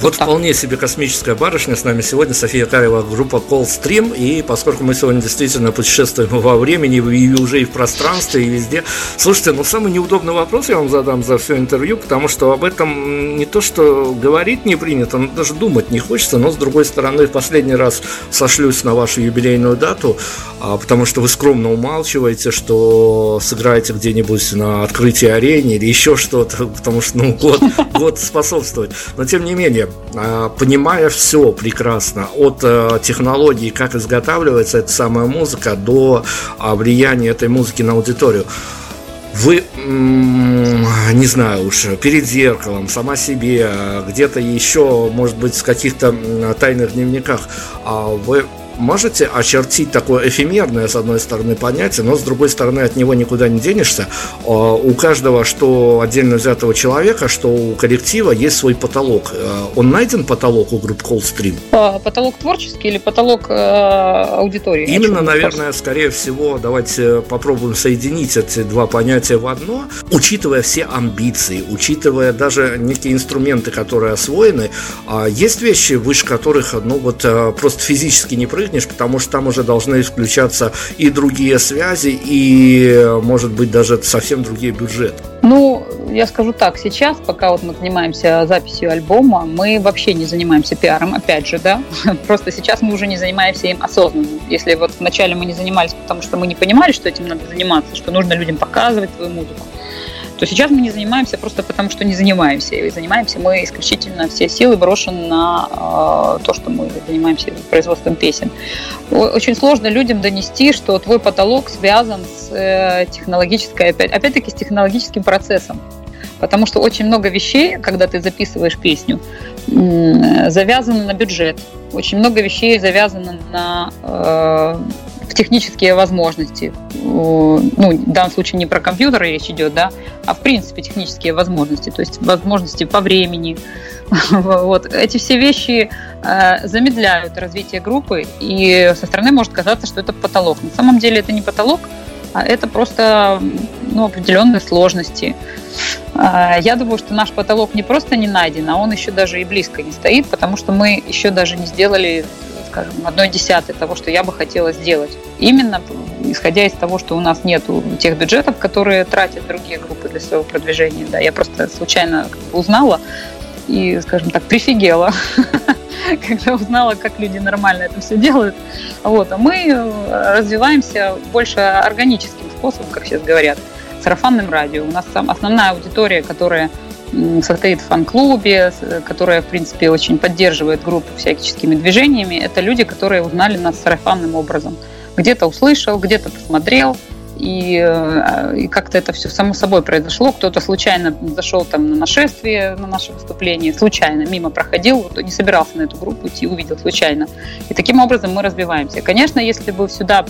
Вот так. вполне себе космическая барышня с нами сегодня, София Карева, группа Call Stream. И поскольку мы сегодня действительно путешествуем во времени, и уже и в пространстве, и везде. Слушайте, ну самый неудобный вопрос я вам задам за все интервью, потому что об этом не то, что говорить не принято, но даже думать не хочется. Но с другой стороны, в последний раз сошлюсь на вашу юбилейную дату, а, потому что вы скромно умалчиваете, что сыграете где-нибудь на открытии арене или еще что-то, потому что ну, год, год способствует. Но тем не менее, а, понимая все прекрасно, от э, технологии, как изготавливается эта самая музыка, до а, влияния этой музыки на аудиторию, вы, не знаю уж, перед зеркалом, сама себе, где-то еще, может быть, в каких-то тайных дневниках, а вы можете очертить такое эфемерное, с одной стороны, понятие, но с другой стороны, от него никуда не денешься. А, у каждого, что отдельно взятого человека, что у коллектива есть свой потолок. А, он найден потолок у группы Coldstream? Потолок творческий или потолок э, аудитории? Именно, наверное, скорее всего, давайте попробуем соединить эти два понятия в одно, учитывая все амбиции, учитывая даже некие инструменты, которые освоены. А, есть вещи, выше которых, ну вот, э, просто физически не прыгнуть, прыгнешь, потому что там уже должны включаться и другие связи, и, может быть, даже совсем другие бюджеты. Ну, я скажу так, сейчас, пока вот мы занимаемся записью альбома, мы вообще не занимаемся пиаром, опять же, да, просто сейчас мы уже не занимаемся им осознанно. Если вот вначале мы не занимались, потому что мы не понимали, что этим надо заниматься, что нужно людям показывать свою музыку, то сейчас мы не занимаемся просто потому, что не занимаемся. И занимаемся мы исключительно все силы брошены на э, то, что мы занимаемся производством песен. Очень сложно людям донести, что твой потолок связан с э, технологической, опять, опять-таки с технологическим процессом. Потому что очень много вещей, когда ты записываешь песню, завязано на бюджет. Очень много вещей завязано на э, технические возможности. Ну, в данном случае не про компьютеры речь идет, да, а в принципе технические возможности, то есть возможности по времени. Вот. Эти все вещи э, замедляют развитие группы, и со стороны может казаться, что это потолок. На самом деле это не потолок, а это просто ну, определенные сложности. Э, я думаю, что наш потолок не просто не найден, а он еще даже и близко не стоит, потому что мы еще даже не сделали скажем, одной десятой того, что я бы хотела сделать. Именно исходя из того, что у нас нет тех бюджетов, которые тратят другие группы для своего продвижения. Да, я просто случайно узнала и, скажем так, прифигела, когда узнала, как люди нормально это все делают. Вот. А мы э, развиваемся больше органическим способом, как сейчас говорят, сарафанным радио. У нас основная аудитория, которая состоит в фан-клубе, которая, в принципе, очень поддерживает группу всяческими движениями. Это люди, которые узнали нас сарафанным образом. Где-то услышал, где-то посмотрел, и, э, и как-то это все само собой произошло. Кто-то случайно зашел там на нашествие, на наше выступление, случайно мимо проходил, не собирался на эту группу идти, увидел случайно. И таким образом мы развиваемся. Конечно, если бы сюда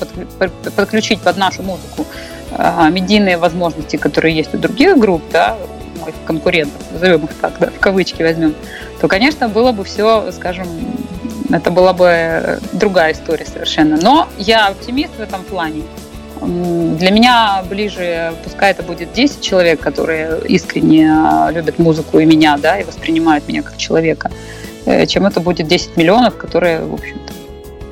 подключить под нашу музыку э, медийные возможности, которые есть у других групп, да, моих конкурентов, назовем их так, да, в кавычки возьмем, то, конечно, было бы все, скажем, это была бы другая история совершенно. Но я оптимист в этом плане. Для меня ближе, пускай это будет 10 человек, которые искренне а, любят музыку и меня, да, и воспринимают меня как человека, э, чем это будет 10 миллионов, которые, в общем-то,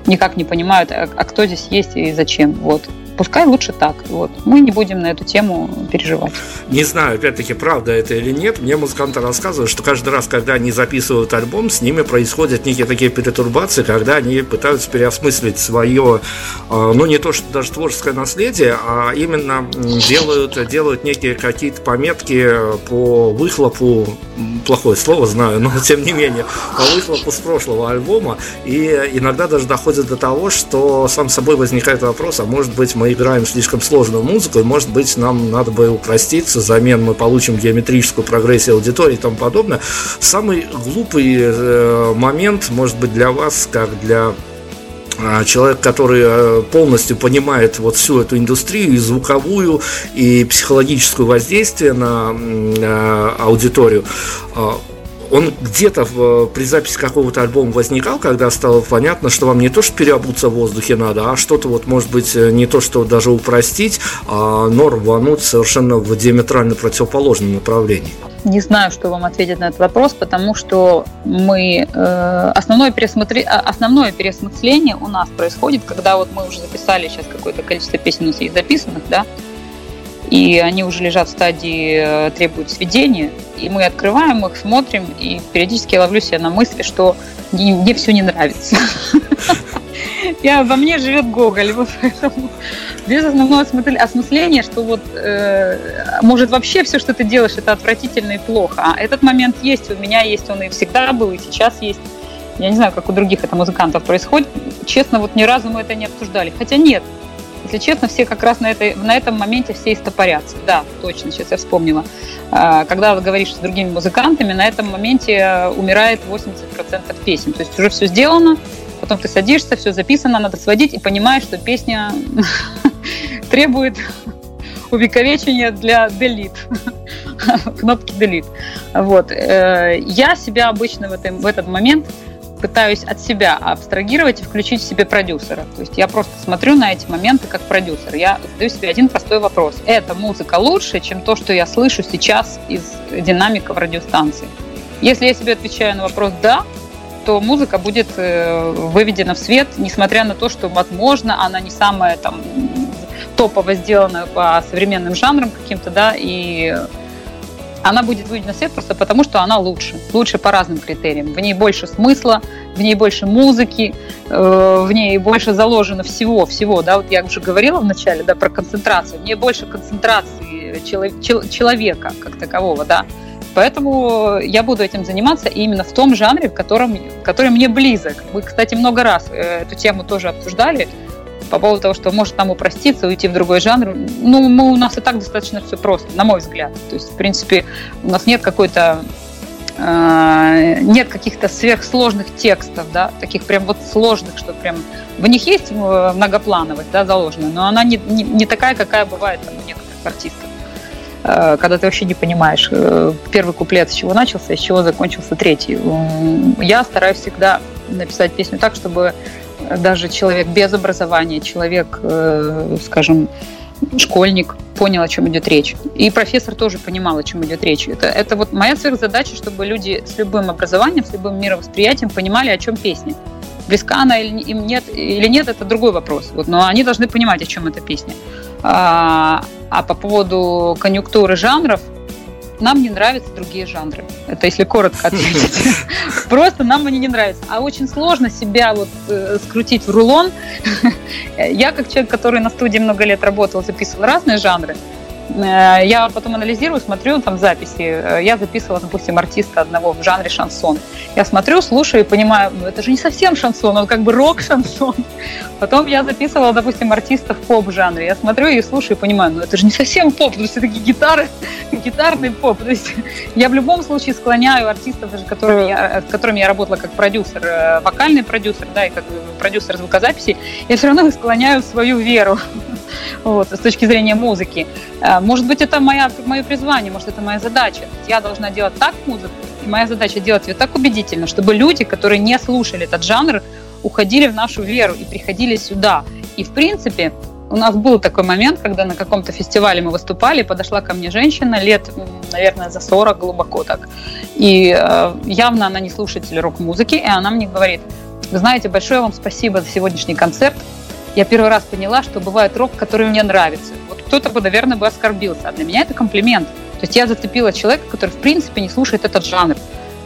никак не понимают, а, а кто здесь есть и зачем. Вот пускай лучше так. Вот. Мы не будем на эту тему переживать. Не знаю, опять-таки, правда это или нет. Мне музыканты рассказывают, что каждый раз, когда они записывают альбом, с ними происходят некие такие перетурбации, когда они пытаются переосмыслить свое, э, ну не то, что даже творческое наследие, а именно делают, делают некие какие-то пометки по выхлопу, плохое слово знаю, но тем не менее, по выхлопу с прошлого альбома. И иногда даже доходит до того, что сам собой возникает вопрос, а может быть мы мы играем слишком сложную музыку, и, может быть, нам надо бы упроститься, взамен мы получим геометрическую прогрессию аудитории и тому подобное. Самый глупый э, момент, может быть, для вас, как для а, человек, который э, полностью понимает вот всю эту индустрию, и звуковую, и психологическое воздействие на э, аудиторию, он где-то в, при записи какого-то альбома возникал, когда стало понятно, что вам не то, что переобуться в воздухе надо, а что-то вот, может быть, э, не то, что даже упростить, а, но рвануть совершенно в диаметрально противоположном направлении. Не знаю, что вам ответить на этот вопрос, потому что мы э, основное, пересмотри, а, основное переосмысление у нас происходит, когда вот мы уже записали сейчас какое-то количество песен у нас есть записанных, да, и они уже лежат в стадии э, требуют сведения, и мы открываем их, смотрим, и периодически я ловлю себя на мысли, что мне, мне все не нравится. Я, во мне живет Гоголь, вот поэтому без основного осмысления, что вот э, может вообще все, что ты делаешь, это отвратительно и плохо. А этот момент есть, у меня есть, он и всегда был, и сейчас есть. Я не знаю, как у других это музыкантов происходит. Честно, вот ни разу мы это не обсуждали. Хотя нет, если честно, все как раз на, этой, на этом моменте все истопорятся. Да, точно, сейчас я вспомнила. А, когда говоришь с другими музыкантами, на этом моменте э, умирает 80% песен. То есть уже все сделано, потом ты садишься, все записано, надо сводить и понимаешь, что песня требует увековечения для delete, кнопки delete. Вот. Э, я себя обычно в, этом, в этот момент пытаюсь от себя абстрагировать и включить в себе продюсера. То есть я просто смотрю на эти моменты как продюсер. Я задаю себе один простой вопрос. Эта музыка лучше, чем то, что я слышу сейчас из динамиков радиостанции? Если я себе отвечаю на вопрос «да», то музыка будет э, выведена в свет, несмотря на то, что, возможно, она не самая там топово сделана по современным жанрам каким-то, да, и она будет выведена в свет просто потому, что она лучше. Лучше по разным критериям. В ней больше смысла, в ней больше музыки, э, в ней больше заложено всего, всего. Да, вот я уже говорила в начале да, про концентрацию. В ней больше концентрации человека как такового, да. Поэтому я буду этим заниматься именно в том жанре, в котором, который мне близок. Мы, кстати, много раз э, эту тему тоже обсуждали по поводу того, что может там упроститься, уйти в другой жанр. Ну, мы, у нас и так достаточно все просто, на мой взгляд. То есть, в принципе, у нас нет какой-то э, нет каких-то сверхсложных текстов, да, таких прям вот сложных, что прям в них есть э, многоплановость, да, заложенная, но она не, не, не такая, какая бывает там, у некоторых артистов э, когда ты вообще не понимаешь первый куплет, с чего начался, с чего закончился третий. Я стараюсь всегда написать песню так, чтобы даже человек без образования, человек, э, скажем, школьник понял, о чем идет речь. И профессор тоже понимал, о чем идет речь. Это, это вот моя сверхзадача, чтобы люди с любым образованием, с любым мировосприятием понимали, о чем песня. Близка она или, им нет, или нет, это другой вопрос. Вот, но они должны понимать, о чем эта песня. А, а по поводу конъюнктуры жанров, нам не нравятся другие жанры. Это если коротко ответить. Просто нам они не нравятся. А очень сложно себя вот э, скрутить в рулон. Я как человек, который на студии много лет работал, записывал разные жанры, я потом анализирую, смотрю там записи. Э, я записывала, допустим, артиста одного в жанре шансон. Я смотрю, слушаю и понимаю, ну, это же не совсем шансон, он как бы рок-шансон. Потом я записывала, допустим, артиста в поп-жанре. Я смотрю и слушаю и понимаю, ну это же не совсем поп, то есть это гитары, гитарный поп. То есть я в любом случае склоняю артистов, даже которыми я, с которыми я работала как продюсер, э, вокальный продюсер, да, и как продюсер звукозаписи, я все равно склоняю свою веру вот, с точки зрения музыки. Может быть, это моя, мое призвание, может, это моя задача. Я должна делать так музыку, и моя задача делать ее так убедительно, чтобы люди, которые не слушали этот жанр, уходили в нашу веру и приходили сюда. И, в принципе, у нас был такой момент, когда на каком-то фестивале мы выступали, подошла ко мне женщина лет, наверное, за 40 глубоко так. И э, явно она не слушатель рок-музыки, и она мне говорит, знаете, большое вам спасибо за сегодняшний концерт я первый раз поняла, что бывает рок, который мне нравится. Вот кто-то бы, наверное, бы оскорбился, а для меня это комплимент. То есть я зацепила человека, который, в принципе, не слушает этот жанр.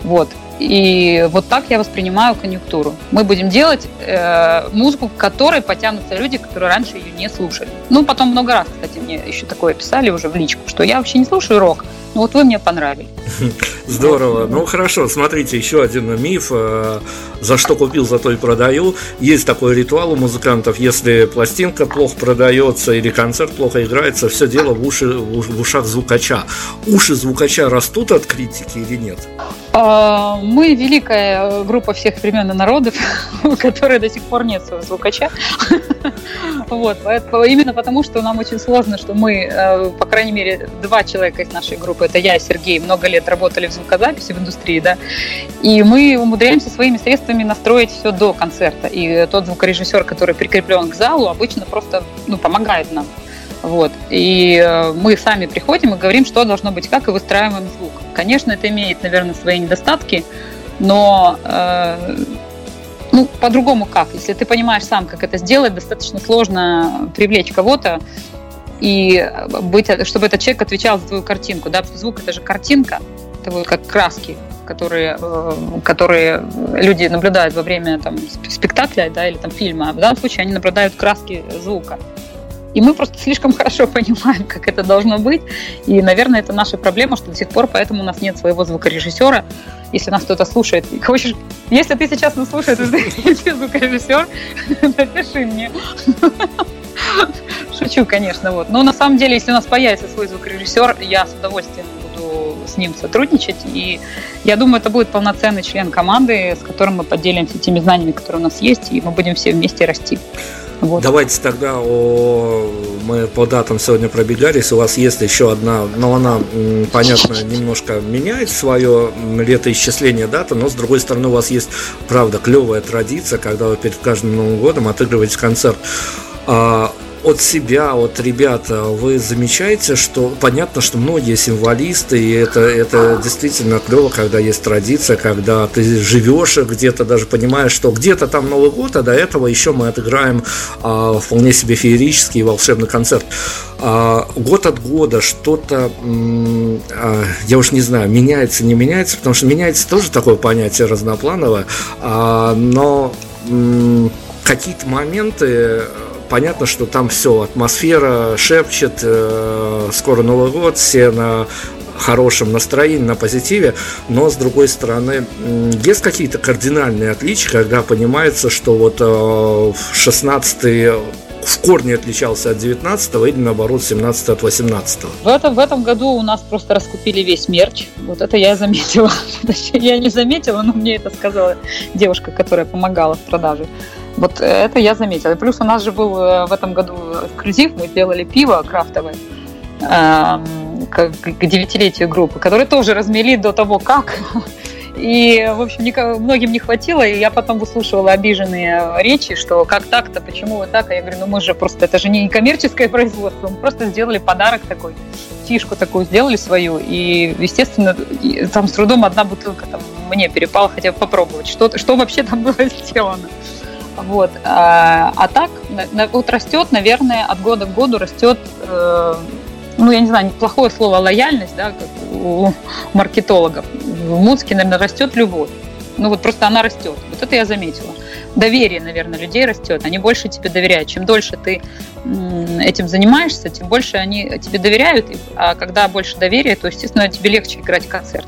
Вот. И вот так я воспринимаю конъюнктуру. Мы будем делать э, музыку, к которой потянутся люди, которые раньше ее не слушали. Ну, потом много раз, кстати, мне еще такое писали уже в личку, что я вообще не слушаю рок, ну вот вы мне понравились. Здорово. Ну хорошо, смотрите, еще один миф. Э, за что купил, за то и продаю. Есть такой ритуал у музыкантов, если пластинка плохо продается или концерт плохо играется, все дело в, уши, в ушах звукача. Уши звукача растут от критики или нет? Мы великая группа всех времен и народов, у которой до сих пор нет своего звукача. Вот, именно потому, что нам очень сложно, что мы, э, по крайней мере, два человека из нашей группы, это я и Сергей, много лет работали в звукозаписи в индустрии, да, и мы умудряемся своими средствами настроить все до концерта. И тот звукорежиссер, который прикреплен к залу, обычно просто ну, помогает нам. Вот. И э, мы сами приходим и говорим, что должно быть как, и выстраиваем звук. Конечно, это имеет, наверное, свои недостатки, но э, ну, по-другому как? Если ты понимаешь сам, как это сделать, достаточно сложно привлечь кого-то и быть, чтобы этот человек отвечал за твою картинку. Да? Звук это же картинка, это вот как краски, которые, э, которые люди наблюдают во время там, спектакля да, или там, фильма. В данном случае они наблюдают краски звука. И мы просто слишком хорошо понимаем, как это должно быть. И, наверное, это наша проблема, что до сих пор поэтому у нас нет своего звукорежиссера. Если нас кто-то слушает, хочешь, если ты сейчас нас слушаешь, ты звукорежиссер, напиши мне. Шучу, конечно, вот. Но на самом деле, если у нас появится свой звукорежиссер, я с удовольствием буду с ним сотрудничать. И я думаю, это будет полноценный член команды, с которым мы поделимся теми знаниями, которые у нас есть, и мы будем все вместе расти. Вот. Давайте тогда о... мы по датам сегодня пробегались. У вас есть еще одна, но она, понятно, немножко меняет свое летоисчисление дата, но с другой стороны у вас есть, правда, клевая традиция, когда вы перед каждым Новым годом отыгрываете концерт. А, от себя, от ребят, вы замечаете, что понятно, что многие символисты, и это, это действительно клево, когда есть традиция, когда ты живешь где-то, даже понимаешь, что где-то там Новый год, а до этого еще мы отыграем а, вполне себе феерический волшебный концерт. А, год от года что-то, а, я уж не знаю, меняется, не меняется, потому что меняется тоже такое понятие разноплановое, а, но какие-то моменты понятно, что там все, атмосфера шепчет, э, скоро Новый год, все на хорошем настроении, на позитиве, но с другой стороны, есть какие-то кардинальные отличия, когда понимается, что вот э, 16 в корне отличался от 19 или наоборот 17 от 18 в этом, в этом году у нас просто раскупили весь мерч. Вот это я заметила. я не заметила, но мне это сказала девушка, которая помогала в продаже. Вот это я заметила. Плюс у нас же был э, в этом году эксклюзив, мы сделали пиво крафтовое эм, к, к девятилетию группы, которое тоже размели до того, как. И, в общем, многим не хватило, и я потом выслушивала обиженные речи, что как так-то, почему вот так? А я говорю, ну мы же просто, это же не коммерческое производство, мы просто сделали подарок такой, фишку такую сделали свою, и, естественно, там с трудом одна бутылка там мне перепала, хотя бы попробовать, что, что вообще там было сделано. Вот. А, а так, вот растет, наверное, от года к году растет, э, ну, я не знаю, неплохое слово лояльность, да, как у маркетологов. В музыке, наверное, растет любовь. Ну, вот просто она растет. Вот это я заметила. доверие, наверное, людей растет. Они больше тебе доверяют. Чем дольше ты этим занимаешься, тем больше они тебе доверяют. А когда больше доверия, то, естественно, тебе легче играть концерт.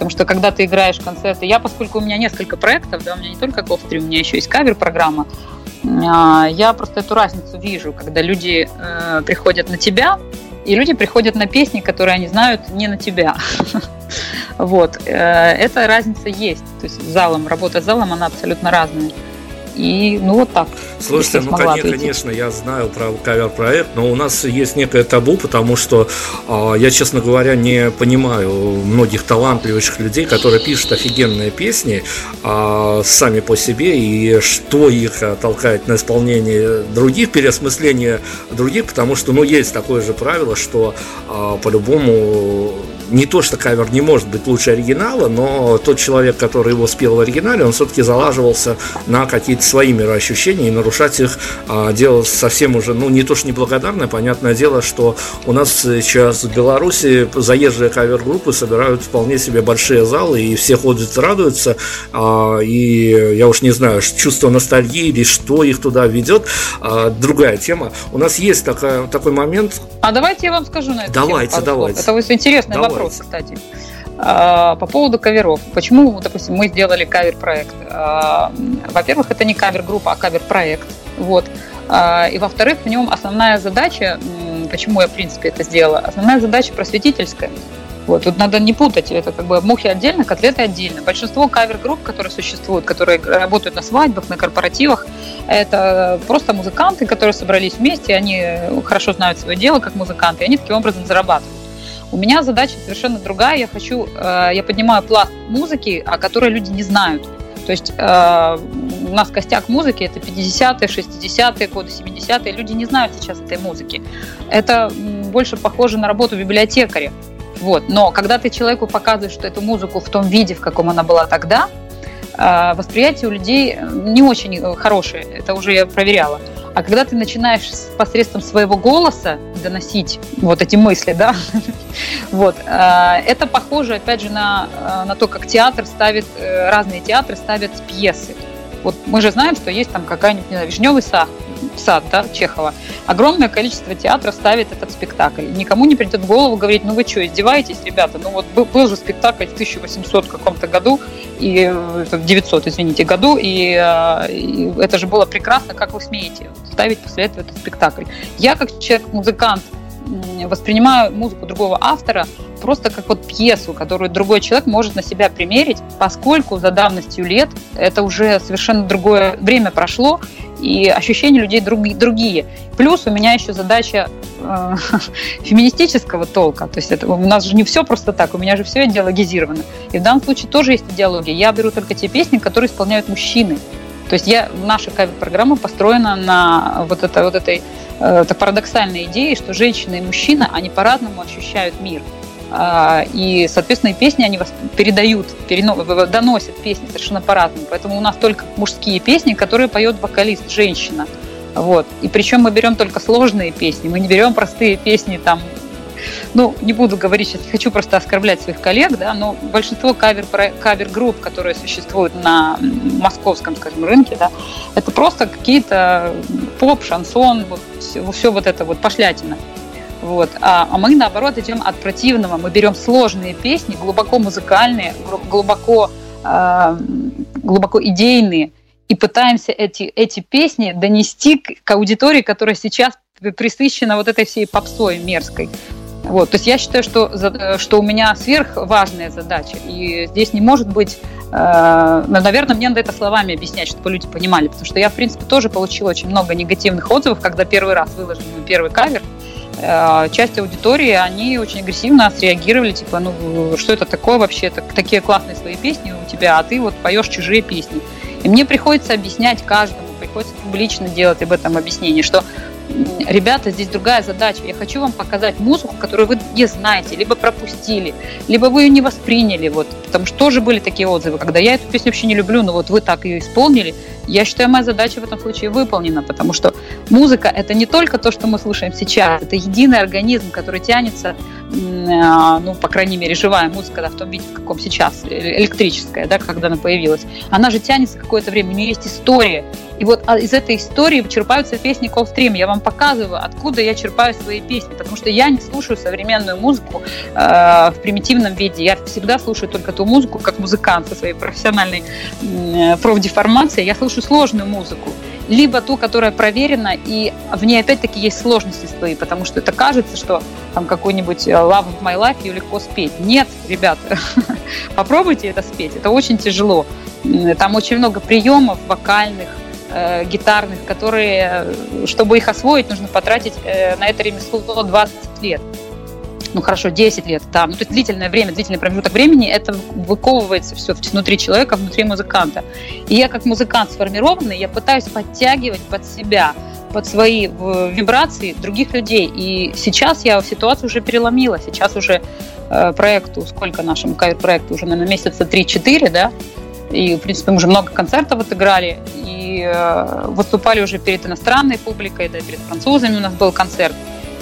Потому что когда ты играешь концерты, я, поскольку у меня несколько проектов, да, у меня не только Колстри, у меня еще есть кавер-программа, а, я просто эту разницу вижу, когда люди э, приходят на тебя, и люди приходят на песни, которые они знают не на тебя. Вот. Э, эта разница есть. То есть залом, работа с залом, она абсолютно разная. И ну вот так. Слушайте, ну конечно, конечно, я знаю про кавер-проект, но у нас есть некое табу, потому что э, я, честно говоря, не понимаю многих талантливых людей, которые пишут офигенные песни э, сами по себе, и что их толкает на исполнение других, переосмысление других, потому что, ну, есть такое же правило, что э, по-любому не то, что кавер не может быть лучше оригинала, но тот человек, который его спел в оригинале, он все-таки залаживался на какие-то свои мироощущения, и нарушать их а, дело совсем уже, ну, не то, что неблагодарное, понятное дело, что у нас сейчас в Беларуси заезжие кавер-группы собирают вполне себе большие залы, и все ходят, радуются, а, и я уж не знаю, чувство ностальгии или что их туда ведет, а, другая тема. У нас есть такая, такой момент. А давайте я вам скажу на это. Давайте, тему, давайте. Это вот интересный Давай. Вопрос, кстати. А, по поводу каверов. Почему, допустим, мы сделали кавер-проект? А, во-первых, это не кавер-группа, а кавер-проект. Вот. А, и во-вторых, в нем основная задача, почему я, в принципе, это сделала, основная задача просветительская. Вот, тут надо не путать, это как бы мухи отдельно, котлеты отдельно. Большинство кавер-групп, которые существуют, которые работают на свадьбах, на корпоративах, это просто музыканты, которые собрались вместе, они хорошо знают свое дело как музыканты, и они таким образом зарабатывают. У меня задача совершенно другая. Я хочу, э, я поднимаю пласт музыки, о которой люди не знают. То есть э, у нас костяк музыки это 50-е, 60-е годы, 70-е. Люди не знают сейчас этой музыки. Это больше похоже на работу библиотекаря. Вот. Но когда ты человеку показываешь, что эту музыку в том виде, в каком она была тогда, э, восприятие у людей не очень хорошее. Это уже я проверяла. А когда ты начинаешь посредством своего голоса доносить вот эти мысли, да, вот, э, это похоже, опять же, на, э, на то, как театр ставит, э, разные театры ставят пьесы. Вот мы же знаем, что есть там какая-нибудь, не знаю, вишневый сад, сад, да, Чехова. Огромное количество театров ставит этот спектакль. Никому не придет в голову говорить, ну вы что, издеваетесь, ребята? Ну вот был, же спектакль в 1800 каком-то году, и в 900, извините, году, и, и это же было прекрасно, как вы смеете ставить после этого этот спектакль. Я как человек-музыкант воспринимаю музыку другого автора просто как вот пьесу, которую другой человек может на себя примерить, поскольку за давностью лет это уже совершенно другое время прошло, и ощущения людей друг, другие. Плюс у меня еще задача э, феминистического толка. То есть это, у нас же не все просто так, у меня же все идеологизировано. И в данном случае тоже есть идеология. Я беру только те песни, которые исполняют мужчины. То есть я, наша программа построена на вот, это, вот этой э, это парадоксальной идее, что женщина и мужчина, они по-разному ощущают мир. А, и, соответственно, и песни они вас передают, перено, доносят песни совершенно по-разному. Поэтому у нас только мужские песни, которые поет вокалист, женщина. Вот. И причем мы берем только сложные песни, мы не берем простые песни там ну, не буду говорить сейчас, не хочу просто оскорблять своих коллег, да, но большинство кавер, кавер-групп, которые существуют на московском, скажем, рынке, да, это просто какие-то поп, шансон, вот, все, все вот это вот пошлятина. Вот. А, а мы, наоборот, идем от противного. Мы берем сложные песни, глубоко музыкальные, глубоко, э, глубоко идейные, и пытаемся эти, эти песни донести к, к аудитории, которая сейчас присыщена вот этой всей попсой мерзкой. Вот, то есть я считаю, что, что у меня сверхважная задача, и здесь не может быть, э, наверное, мне надо это словами объяснять, чтобы люди понимали, потому что я, в принципе, тоже получила очень много негативных отзывов, когда первый раз выложил мой первый кавер, э, часть аудитории, они очень агрессивно среагировали, типа, ну, что это такое вообще, это, такие классные свои песни у тебя, а ты вот поешь чужие песни. И мне приходится объяснять каждому, приходится публично делать об этом объяснение, что ребята, здесь другая задача. Я хочу вам показать музыку, которую вы не знаете, либо пропустили, либо вы ее не восприняли. Вот, потому что тоже были такие отзывы, когда я эту песню вообще не люблю, но вот вы так ее исполнили, Я считаю, моя задача в этом случае выполнена, потому что музыка – это не только то, что мы слушаем сейчас, это единый организм, который тянется, а, ну, по крайней мере, живая музыка, да, в том виде, в каком сейчас, э, электрическая, да, когда она появилась. Она же тянется какое-то время, у нее есть история. И вот а, из этой истории черпаются песни Coldstream. Я вам показываю, откуда я черпаю свои песни, потому что я не слушаю современную музыку э, в примитивном виде. Я всегда слушаю только ту музыку, как музыкант со своей профессиональной э, профдеформацией. Я слушаю сложную музыку либо ту, которая проверена, и в ней опять-таки есть сложности свои, потому что это кажется, что там какой-нибудь э, Love of My Life ее легко спеть. Нет, ребята, попробуйте это спеть, это очень тяжело. Там очень много приемов вокальных, э, гитарных, которые, э, чтобы их освоить, нужно потратить на это ремесло 20 лет ну хорошо, 10 лет, да, ну то есть длительное время, длительный промежуток времени, это выковывается все внутри человека, внутри музыканта. И я как музыкант сформированный, я пытаюсь подтягивать под себя, под свои вибрации других людей. И сейчас я ситуацию уже переломила. Сейчас уже э, проекту, сколько нашему проекту уже, наверное, месяца 3-4, да, и, в принципе, мы уже много концертов отыграли, и э, выступали уже перед иностранной публикой, да, перед французами у нас был концерт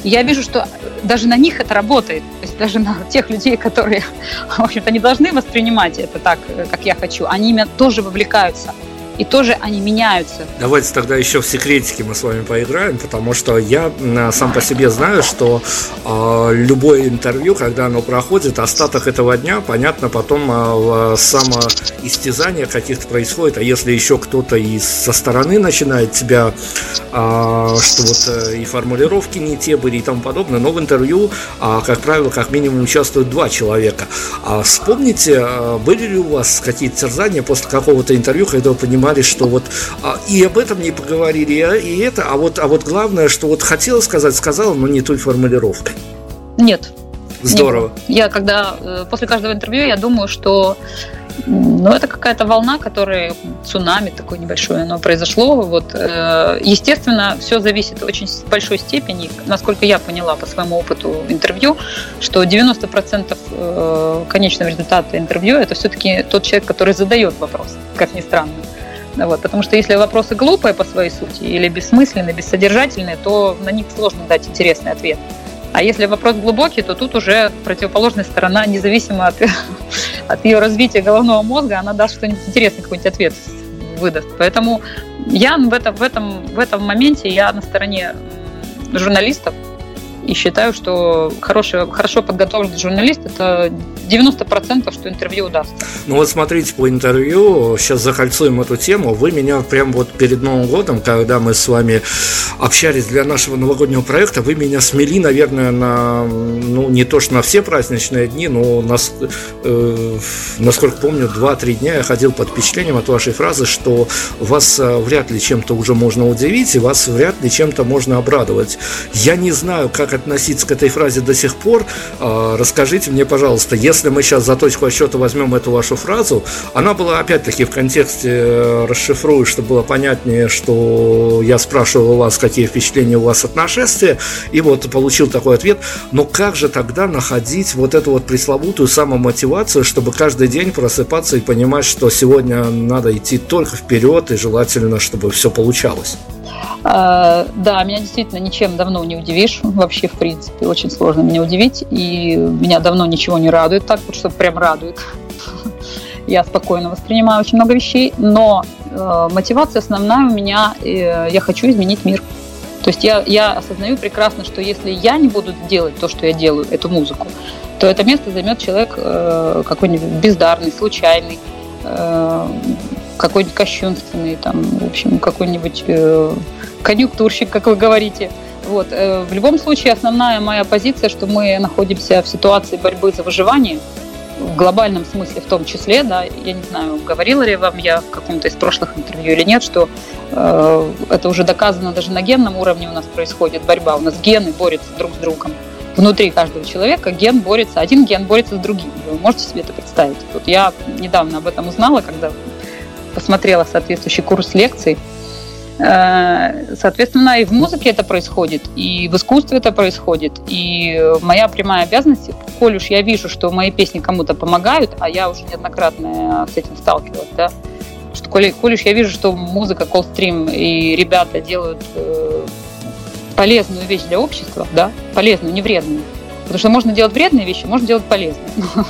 я вижу, что даже на них это работает. То есть даже на тех людей, которые, в общем-то, не должны воспринимать это так, э, как я хочу, они меня тоже вовлекаются и тоже они меняются. Давайте тогда еще в секретике мы с вами поиграем, потому что я сам по себе знаю, что э, любое интервью, когда оно проходит, остаток этого дня, понятно, потом э, самоистязание каких-то происходит, а если еще кто-то и со стороны начинает тебя, э, что вот э, и формулировки не те были и тому подобное, но в интервью, э, как правило, как минимум участвуют два человека. А вспомните, э, были ли у вас какие-то терзания после какого-то интервью, когда вы понимаете, понимали, что вот а, и об этом не поговорили, и это, а вот, а вот главное, что вот хотела сказать, сказала, но не той формулировкой. Нет. Здорово. Нет. Я когда э, после каждого интервью я думаю, что ну, это какая-то волна, которая цунами такое небольшое, оно произошло. Вот, э, естественно, все зависит в очень большой степени, насколько я поняла по своему опыту интервью, что 90% э, конечного результата интервью это все-таки тот человек, который задает вопрос, как ни странно. Вот, потому что если вопросы глупые по своей сути или бессмысленные, бессодержательные, то на них сложно дать интересный ответ. А если вопрос глубокий, то тут уже противоположная сторона, независимо от, от ее развития головного мозга, она даст что-нибудь интересное, какой-нибудь ответ выдаст. Поэтому я в этом, в этом, в этом моменте я на стороне журналистов, и считаю, что хороший, хорошо подготовленный журналист – это 90% что интервью удастся. Ну вот смотрите, по интервью, сейчас закольцуем эту тему. Вы меня прям вот перед Новым годом, когда мы с вами общались для нашего новогоднего проекта, вы меня смели, наверное, на, ну не то что на все праздничные дни, но на, э, насколько помню, 2-3 дня я ходил под впечатлением от вашей фразы, что вас э, вряд ли чем-то уже можно удивить, и вас вряд ли чем-то можно обрадовать. Я не знаю, как относиться к этой фразе до сих пор. А, расскажите мне, пожалуйста, если мы сейчас за точку отсчета возьмем эту вашу фразу, она была опять-таки в контексте э, расшифрую, чтобы было понятнее, что я спрашивал у вас, какие впечатления у вас от нашествия, и вот получил такой ответ. Но как же тогда находить вот эту вот пресловутую самомотивацию, чтобы каждый день просыпаться и понимать, что сегодня надо идти только вперед и желательно, чтобы все получалось? А, да, меня действительно ничем давно не удивишь. Вообще, в принципе, очень сложно меня удивить. И меня давно ничего не радует так, вот что прям радует. Я спокойно воспринимаю очень много вещей, но э, мотивация основная у меня, э, я хочу изменить мир. То есть я, я осознаю прекрасно, что если я не буду делать то, что я делаю, эту музыку, то это место займет человек э, какой-нибудь бездарный, случайный, э, какой-нибудь кощунственный, там, в общем, какой-нибудь э, конъюнктурщик, как вы говорите. Вот. Э, в любом случае, основная моя позиция, что мы находимся в ситуации борьбы за выживание, в глобальном смысле в том числе, да, я не знаю, говорила ли вам я в каком-то из прошлых интервью или нет, что э, это уже доказано даже на генном уровне у нас происходит борьба, у нас гены борются друг с другом. Внутри каждого человека ген борется, один ген борется с другим. Вы можете себе это представить? Вот я недавно об этом узнала, когда посмотрела соответствующий курс лекций. Э, соответственно, и в музыке это происходит, и в искусстве это происходит. И моя прямая обязанность, коль уж я вижу, что мои песни кому-то помогают, а я уже неоднократно с этим сталкивалась, да, что коли, коли уж я вижу, что музыка Coldstream и ребята делают э, полезную вещь для общества, да, полезную, не вредную, Потому что можно делать вредные вещи, можно делать полезные.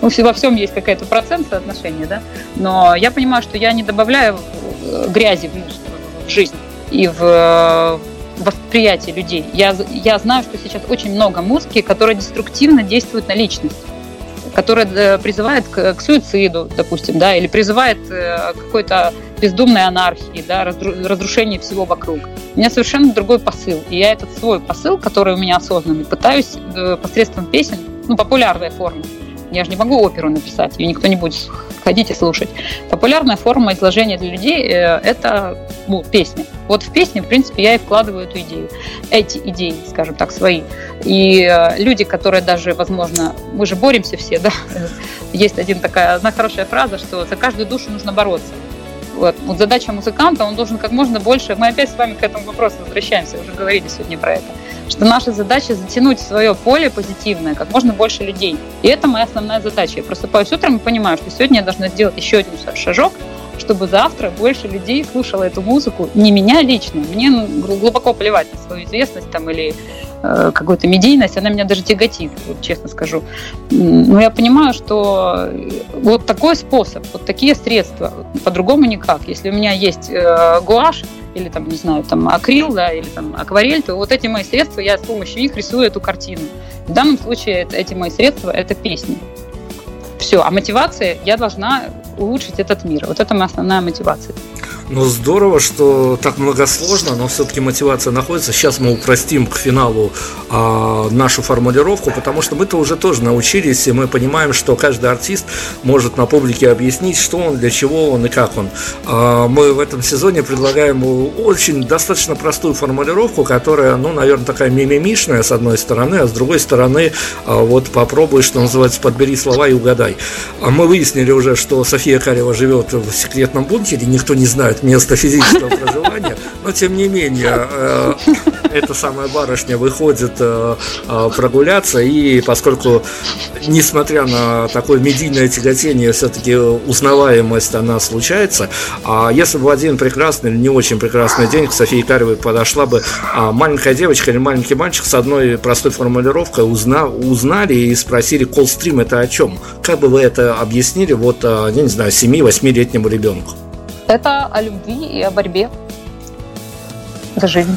Ну, во всем есть какая-то процент соотношения, да. Но я понимаю, что я не добавляю э, грязи в жизнь и в э, восприятие людей. Я, я знаю, что сейчас очень много музыки, которая деструктивно действует на личность которая э, призывает к, к суициду, допустим, да, или призывает к какой-то бездумной анархии, да, разрушению всего вокруг. У меня совершенно другой посыл. И я этот свой посыл, который у меня осознанный, пытаюсь посредством песен, ну, популярной формы, я же не могу оперу написать, ее никто не будет ходить и слушать. Популярная форма изложения для людей э, – это ну, песня. Вот в песне, в принципе, я и вкладываю эту идею. Эти идеи, скажем так, свои. И э, люди, которые даже, возможно, мы же боремся все, да? Есть один такая, одна хорошая фраза, что за каждую душу нужно бороться. Вот. вот задача музыканта, он должен как можно больше, мы опять с вами к этому вопросу возвращаемся, уже говорили сегодня про это, что наша задача затянуть свое поле позитивное как можно больше людей. И это моя основная задача. Я просыпаюсь утром и понимаю, что сегодня я должна сделать еще один шажок, чтобы завтра больше людей слушало эту музыку. Не меня лично, мне глубоко плевать на свою известность там, или э, какую-то медийность, она меня даже тяготит, вот, честно скажу. Но я понимаю, что вот такой способ, вот такие средства, по-другому никак. Если у меня есть э, гуашь, или там, не знаю, там акрил, да, или там акварель, то вот эти мои средства, я с помощью них рисую эту картину. В данном случае это, эти мои средства – это песни. Все, а мотивация, я должна улучшить этот мир. Вот это моя основная мотивация. Ну, здорово, что так многосложно, но все-таки мотивация находится. Сейчас мы упростим к финалу а, нашу формулировку, потому что мы-то уже тоже научились, и мы понимаем, что каждый артист может на публике объяснить, что он, для чего он и как он. А, мы в этом сезоне предлагаем очень достаточно простую формулировку, которая, ну, наверное, такая мимимишная с одной стороны, а с другой стороны, а, вот попробуй, что называется, подбери слова и угадай. А мы выяснили уже, что София Карева живет в секретном бункере, никто не знает, знают место физического проживания, но тем не менее э, эта самая барышня выходит э, э, прогуляться, и поскольку, несмотря на такое медийное тяготение, все-таки узнаваемость она случается, а если бы в один прекрасный или не очень прекрасный день к Софии Каревой подошла бы а, маленькая девочка или маленький мальчик с одной простой формулировкой, узна, узнали и спросили, колстрим это о чем? Как бы вы это объяснили, вот, я не знаю, 7-8-летнему ребенку? Это о любви и о борьбе за жизнь.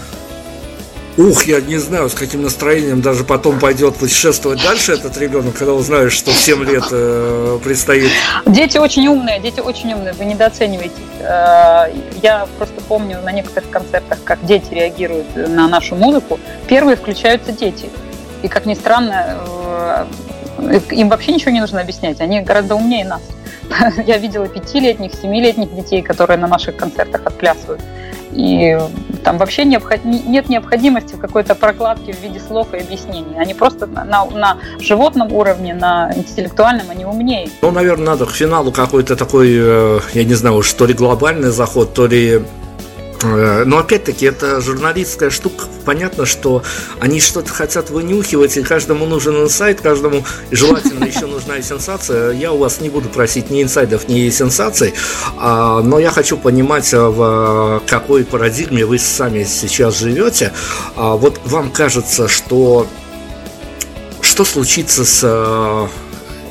Ух, я не знаю, с каким настроением даже потом пойдет путешествовать дальше этот ребенок, когда узнаешь, что в 7 лет э, предстоит. Дети очень умные, дети очень умные, вы недооцениваете. Э, я просто помню на некоторых концертах, как дети реагируют на нашу музыку. Первые включаются дети. И, как ни странно, э, им вообще ничего не нужно объяснять, они гораздо умнее нас. Я видела пятилетних, семилетних детей, которые на наших концертах отплясывают. И там вообще необход... нет необходимости в какой-то прокладке в виде слов и объяснений. Они просто на, на животном уровне, на интеллектуальном, они умнее. Ну, наверное, надо к финалу какой-то такой, э, я не знаю, что ли глобальный заход, то ли но опять-таки это журналистская штука. Понятно, что они что-то хотят вынюхивать, и каждому нужен инсайт, каждому желательно еще нужна и сенсация. Я у вас не буду просить ни инсайдов, ни сенсаций, а, но я хочу понимать, а, в какой парадигме вы сами сейчас живете. А, вот вам кажется, что что случится с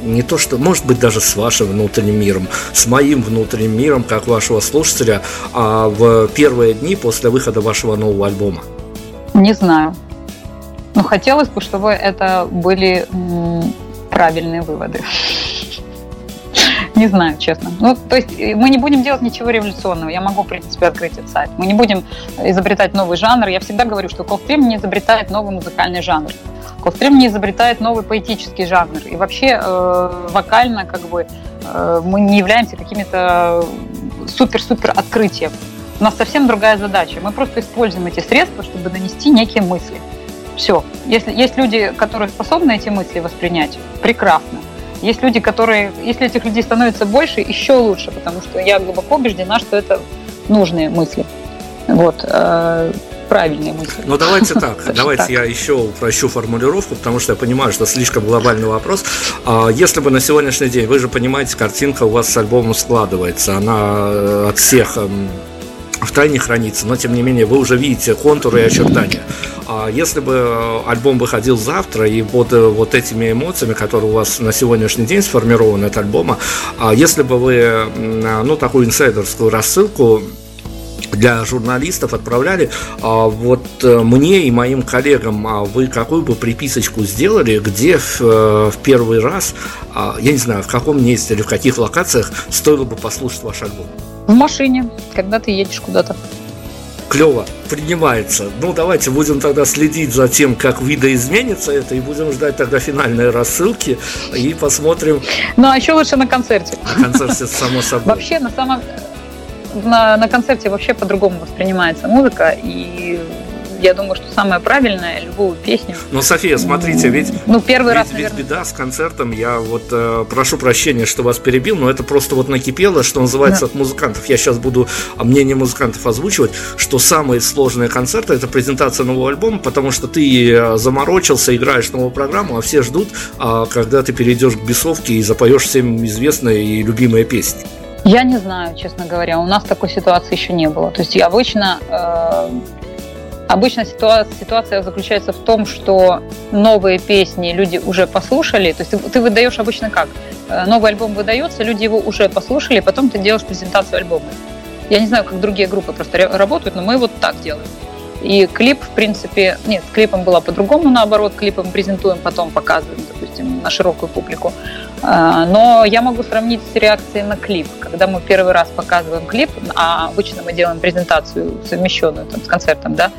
не то что, может быть, даже с вашим внутренним миром, с моим внутренним миром, как вашего слушателя, а в первые дни после выхода вашего нового альбома? Не знаю. Но хотелось бы, чтобы это были правильные выводы. Не знаю, честно. Ну, то есть э, мы не будем делать ничего революционного. Я могу, в принципе, открыть этот сайт. Мы не будем изобретать новый жанр. Я всегда говорю, что Колстрим не изобретает новый музыкальный жанр. Колстрим не изобретает новый поэтический жанр. И вообще э, вокально как бы э, мы не являемся какими-то супер-супер открытием. У нас совсем другая задача. Мы просто используем эти средства, чтобы донести некие мысли. Все. Если есть люди, которые способны эти мысли воспринять, прекрасно. Есть люди, которые, если этих людей становится больше, еще лучше, потому что я глубоко убеждена, что это нужные мысли. Вот. Э, правильные мысли. Ну давайте так, давайте я еще упрощу формулировку, потому что я понимаю, что слишком глобальный вопрос. А, если бы на сегодняшний день, вы же понимаете, картинка у вас с альбомом складывается, она э, от всех эм, в тайне хранится, но тем не менее вы уже видите контуры и очертания. А если бы альбом выходил завтра и под э, вот этими эмоциями, которые у вас на сегодняшний день сформированы от альбома, а если бы вы ну такую инсайдерскую рассылку для журналистов отправляли. А вот э, мне и моим коллегам а вы какую бы приписочку сделали, где в, э, в первый раз, а, я не знаю, в каком месте или в каких локациях стоило бы послушать ваш альбом? В машине, когда ты едешь куда-то. Клево, принимается. Ну, давайте будем тогда следить за тем, как видоизменится это, и будем ждать тогда финальные рассылки, и посмотрим. Ну, а еще лучше на концерте. На концерте, само собой. Вообще, на самом на, на концерте вообще по-другому воспринимается музыка, и я думаю, что самое правильное любую песню. Но, София, смотрите, ведь, ну, первый ведь, раз, ведь беда с концертом, я вот э, прошу прощения, что вас перебил, но это просто вот накипело, что называется, да. от музыкантов. Я сейчас буду мнение музыкантов озвучивать, что самые сложные концерты это презентация нового альбома, потому что ты э, заморочился, играешь новую программу, а все ждут, а когда ты перейдешь к бесовке и запоешь всем известные и любимые песни. Я не знаю, честно говоря, у нас такой ситуации еще не было. То есть обычно э, Обычно ситуация, ситуация заключается в том, что новые песни люди уже послушали. То есть ты, ты выдаешь обычно как? Э, новый альбом выдается, люди его уже послушали, потом ты делаешь презентацию альбома. Я не знаю, как другие группы просто работают, но мы вот так делаем. И клип, в принципе, нет, клипом было по-другому, наоборот, клипом презентуем, потом показываем, допустим, на широкую публику. А, но я могу сравнить с реакцией на клип. Когда мы первый раз показываем клип, а обычно мы делаем презентацию совмещенную там, с концертом, да,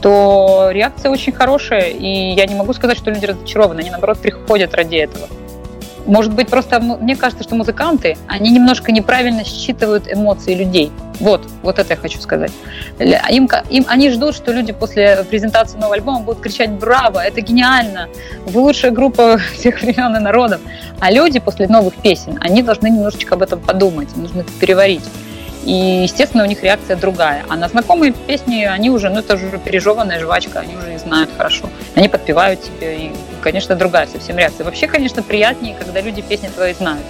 то реакция очень хорошая, и я не могу сказать, что люди разочарованы, они, наоборот, приходят ради этого. Может быть, просто мне кажется, что музыканты, они немножко неправильно считывают эмоции людей. Вот, вот это я хочу сказать. Им, им, они ждут, что люди после презентации нового альбома будут кричать «Браво! Это гениально! Вы лучшая группа всех времен и народов!» А люди после новых песен, они должны немножечко об этом подумать, нужно это переварить. И, естественно, у них реакция другая. А на знакомые песни они уже, ну это уже пережеванная жвачка, они уже знают хорошо. Они подпевают тебе, и, конечно, другая совсем реакция. Вообще, конечно, приятнее, когда люди песни твои знают.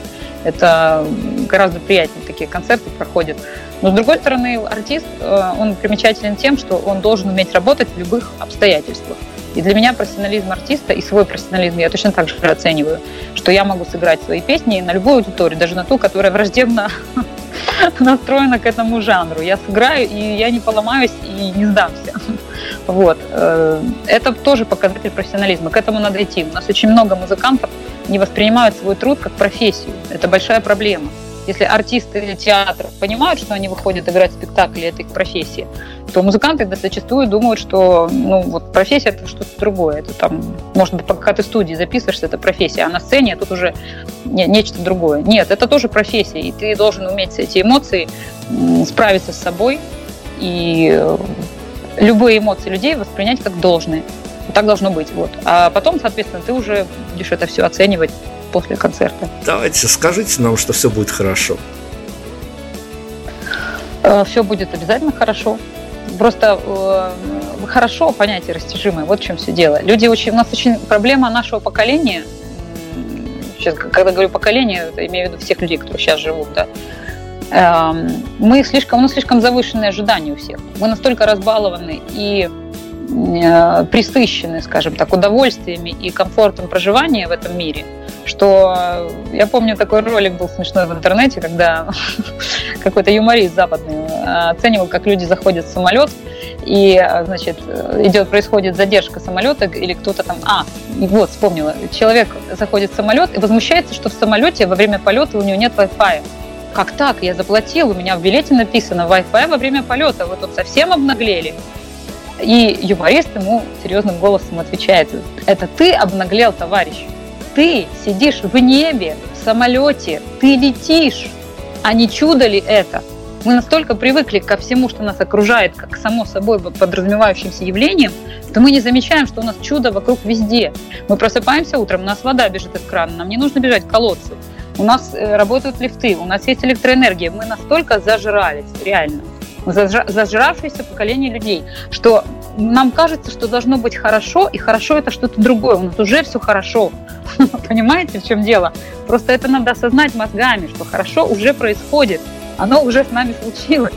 Это гораздо приятнее такие концерты проходят. Но, с другой стороны, артист, э, он примечателен тем, что он должен уметь работать в любых обстоятельствах. И для меня профессионализм артиста и свой профессионализм я точно так же оцениваю, что я могу сыграть свои песни на любую аудиторию, даже на ту, которая враждебна настроена к этому жанру. Я сыграю, и я не поломаюсь и не сдамся. Вот. Э, это тоже показатель профессионализма. К этому надо идти. У нас очень много музыкантов не воспринимают свой труд как профессию. Это большая проблема. Если артисты театра понимают, что они выходят играть спектакли, это их профессия, то музыканты зачастую думают, что ну, вот профессия это что-то другое. Это там, может быть, пока ты в студии записываешься, это профессия, а на сцене тут уже не, нечто другое. Нет, это тоже профессия, и ты должен уметь эти эмоции справиться с собой и э, любые эмоции людей воспринять как должные. Так должно быть. Вот. А потом, соответственно, ты уже будешь это все оценивать после концерта. Давайте, скажите нам, что все будет хорошо. Э, все будет обязательно хорошо. Просто э, хорошо понятие растяжимое. Вот в чем все дело. Люди очень, у нас очень проблема нашего поколения. Сейчас, когда говорю поколение, это имею в виду всех людей, которые сейчас живут, да. Эм, мы слишком, у нас слишком завышенные ожидания у всех. Мы настолько разбалованы и присыщены, скажем так, удовольствиями и комфортом проживания в этом мире – что я помню такой ролик был смешной в интернете, когда какой-то юморист западный э, оценивал, как люди заходят в самолет, и, значит, идет, происходит задержка самолета, или кто-то там, а, вот, вспомнила, человек заходит в самолет и возмущается, что в самолете во время полета у него нет Wi-Fi. Как так? Я заплатил, у меня в билете написано Wi-Fi во время полета, вы тут совсем обнаглели. И юморист ему серьезным голосом отвечает, это ты обнаглел, товарищ ты сидишь в небе, в самолете, ты летишь, а не чудо ли это? Мы настолько привыкли ко всему, что нас окружает, как само собой подразумевающимся явлением, что мы не замечаем, что у нас чудо вокруг везде. Мы просыпаемся утром, у нас вода бежит из крана, нам не нужно бежать к колодцу. У нас э, работают лифты, у нас есть электроэнергия. Мы настолько зажрались, реально. Зажравшееся поколение людей, что нам кажется, что должно быть хорошо, и хорошо это что-то другое. У нас уже все хорошо. Понимаете, в чем дело? Просто это надо осознать мозгами, что хорошо уже происходит. Оно уже с нами случилось.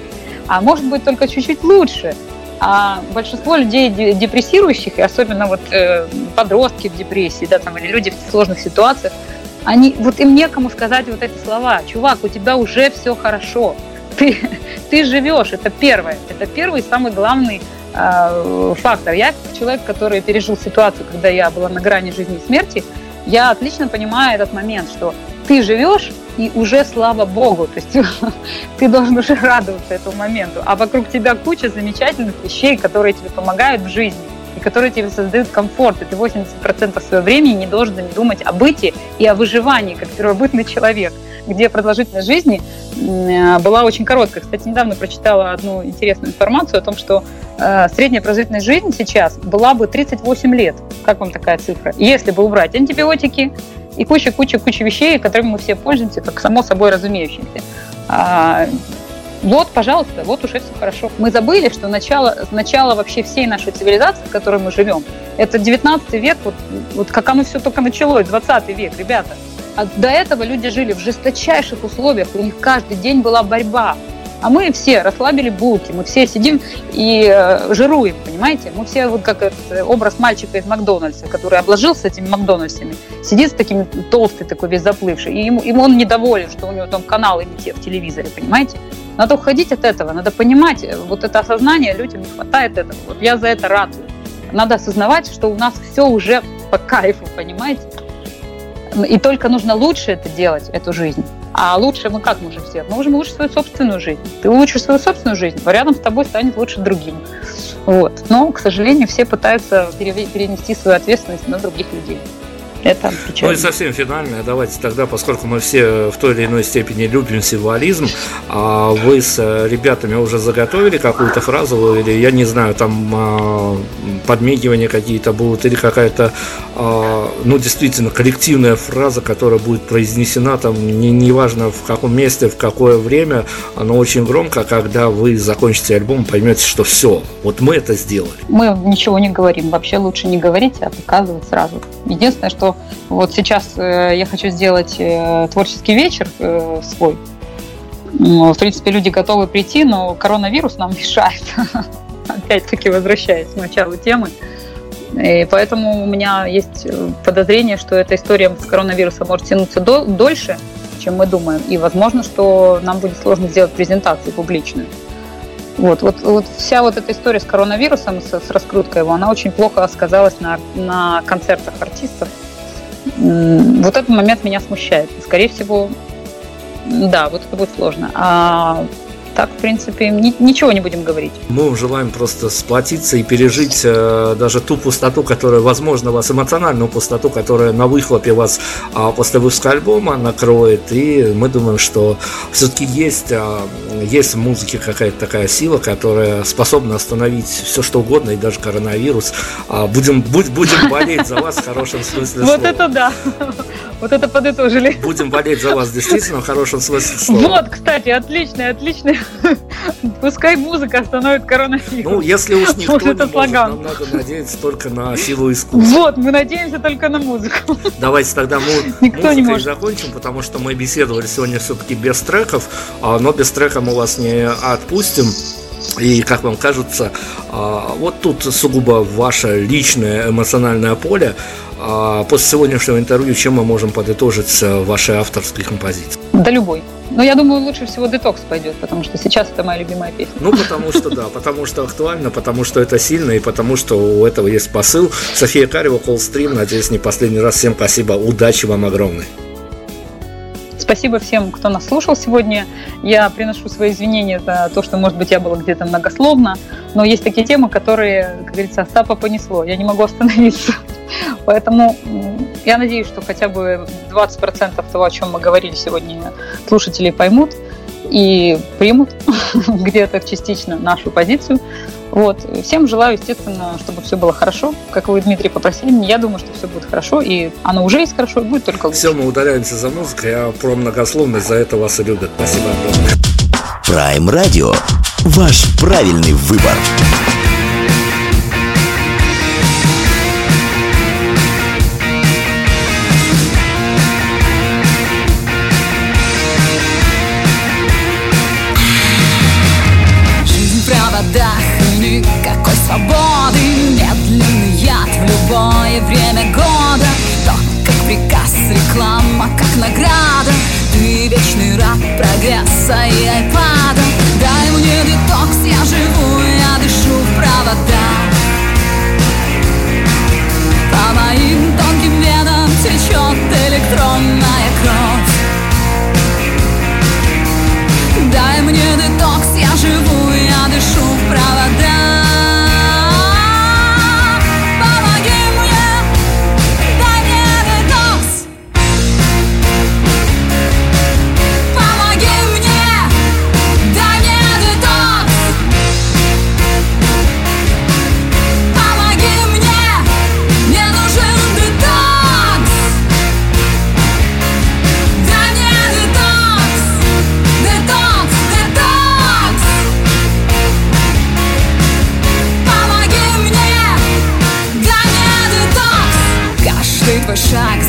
А может быть только чуть-чуть лучше. А большинство людей депрессирующих, и особенно вот э, подростки в депрессии, да, там, или люди в сложных ситуациях, они, вот им некому сказать вот эти слова. Чувак, у тебя уже все хорошо. Ты, ты живешь, это первое. Это первый самый главный э, фактор. Я человек, который пережил ситуацию, когда я была на грани жизни и смерти, я отлично понимаю этот момент, что ты живешь, и уже слава богу, то есть ты должен уже радоваться этому моменту, а вокруг тебя куча замечательных вещей, которые тебе помогают в жизни и которые тебе создают комфорт, и ты 80% своего времени не должен думать о быте и о выживании, как первобытный человек, где продолжительность жизни э, была очень короткая. Кстати, недавно прочитала одну интересную информацию о том, что э, средняя продолжительность жизни сейчас была бы 38 лет. Как вам такая цифра? Если бы убрать антибиотики, и куча-куча-куча вещей, которыми мы все пользуемся, как само собой разумеющимся. А, вот, пожалуйста, вот уже все хорошо. Мы забыли, что начало, начало вообще всей нашей цивилизации, в которой мы живем, это 19 век, вот, вот как оно все только началось, 20 век, ребята. А до этого люди жили в жесточайших условиях, у них каждый день была борьба. А мы все расслабили булки, мы все сидим и э, жируем, понимаете? Мы все вот как этот э, образ мальчика из Макдональдса, который обложился этими Макдональдсами, сидит с таким толстый такой весь заплывший, и ему, ему он недоволен, что у него там каналы не те в телевизоре, понимаете? Надо уходить от этого, надо понимать, э, вот это осознание, людям не хватает этого. Вот я за это рад. Надо осознавать, что у нас все уже по кайфу, понимаете? И только нужно лучше это делать, эту жизнь. А лучше мы как можем сделать? Мы можем улучшить свою собственную жизнь. Ты улучшишь свою собственную жизнь, а рядом с тобой станет лучше другим. Вот. Но, к сожалению, все пытаются перенести свою ответственность на других людей. Это печально. Ну и совсем финальное, давайте тогда, поскольку мы все в той или иной степени любим символизм, а вы с ребятами уже заготовили какую-то фразу, или я не знаю, там а, подмигивания какие-то будут, или какая-то, а, ну действительно, коллективная фраза, которая будет произнесена там, не, неважно в каком месте, в какое время, но очень громко, когда вы закончите альбом, поймете, что все, вот мы это сделали. Мы ничего не говорим, вообще лучше не говорить, а показывать сразу. Единственное, что вот сейчас э, я хочу сделать э, творческий вечер э, свой. Ну, в принципе, люди готовы прийти, но коронавирус нам мешает. Опять-таки возвращаясь к началу темы. И поэтому у меня есть подозрение, что эта история с коронавирусом может тянуться до, дольше, чем мы думаем. И возможно, что нам будет сложно сделать презентацию публичную. Вот, вот, вот вся вот эта история с коронавирусом, с, с раскруткой его, она очень плохо сказалась на, на концертах артистов. Вот этот момент меня смущает. Скорее всего, да, вот это будет сложно. А так, в принципе, ни, ничего не будем говорить. Мы вам желаем просто сплотиться и пережить э, даже ту пустоту, которая, возможно, вас, эмоциональную пустоту, которая на выхлопе вас э, после выпуска альбома накроет. И мы думаем, что все-таки есть, э, есть в музыке какая-то такая сила, которая способна остановить все, что угодно, и даже коронавирус. Э, будем, будь, будем болеть за вас в хорошем смысле слова. Вот это да. Вот это подытожили. Будем болеть за вас действительно в хорошем смысле слова. Вот, кстати, отличный, отличный Пускай музыка остановит коронавирус. Ну, если уж никто может, не может, нам надо надеяться только на силу искусства. Вот, мы надеемся только на музыку. Давайте тогда мы никто не может. закончим, потому что мы беседовали сегодня все-таки без треков, а, но без трека мы вас не отпустим. И, как вам кажется, а, вот тут сугубо ваше личное эмоциональное поле. А, после сегодняшнего интервью чем мы можем подытожить ваши авторские композиции? Да любой. Но я думаю, лучше всего детокс пойдет, потому что сейчас это моя любимая песня. Ну, потому что да, потому что актуально, потому что это сильно и потому что у этого есть посыл. София Карева, Колстрим, надеюсь, не последний раз. Всем спасибо, удачи вам огромной. Спасибо всем, кто нас слушал сегодня. Я приношу свои извинения за то, что, может быть, я была где-то многословно, но есть такие темы, которые, как говорится, Остапа понесло. Я не могу остановиться. Поэтому я надеюсь, что хотя бы 20% того, о чем мы говорили сегодня, слушатели поймут и примут где-то частично нашу позицию. Вот. Всем желаю, естественно, чтобы все было хорошо. Как вы, Дмитрий, попросили меня, я думаю, что все будет хорошо, и оно уже есть хорошо, и будет только лучше. Все, мы удаляемся за музыкой, а про многословность за это вас и любят. Спасибо огромное. Prime Radio. Ваш правильный выбор. шаг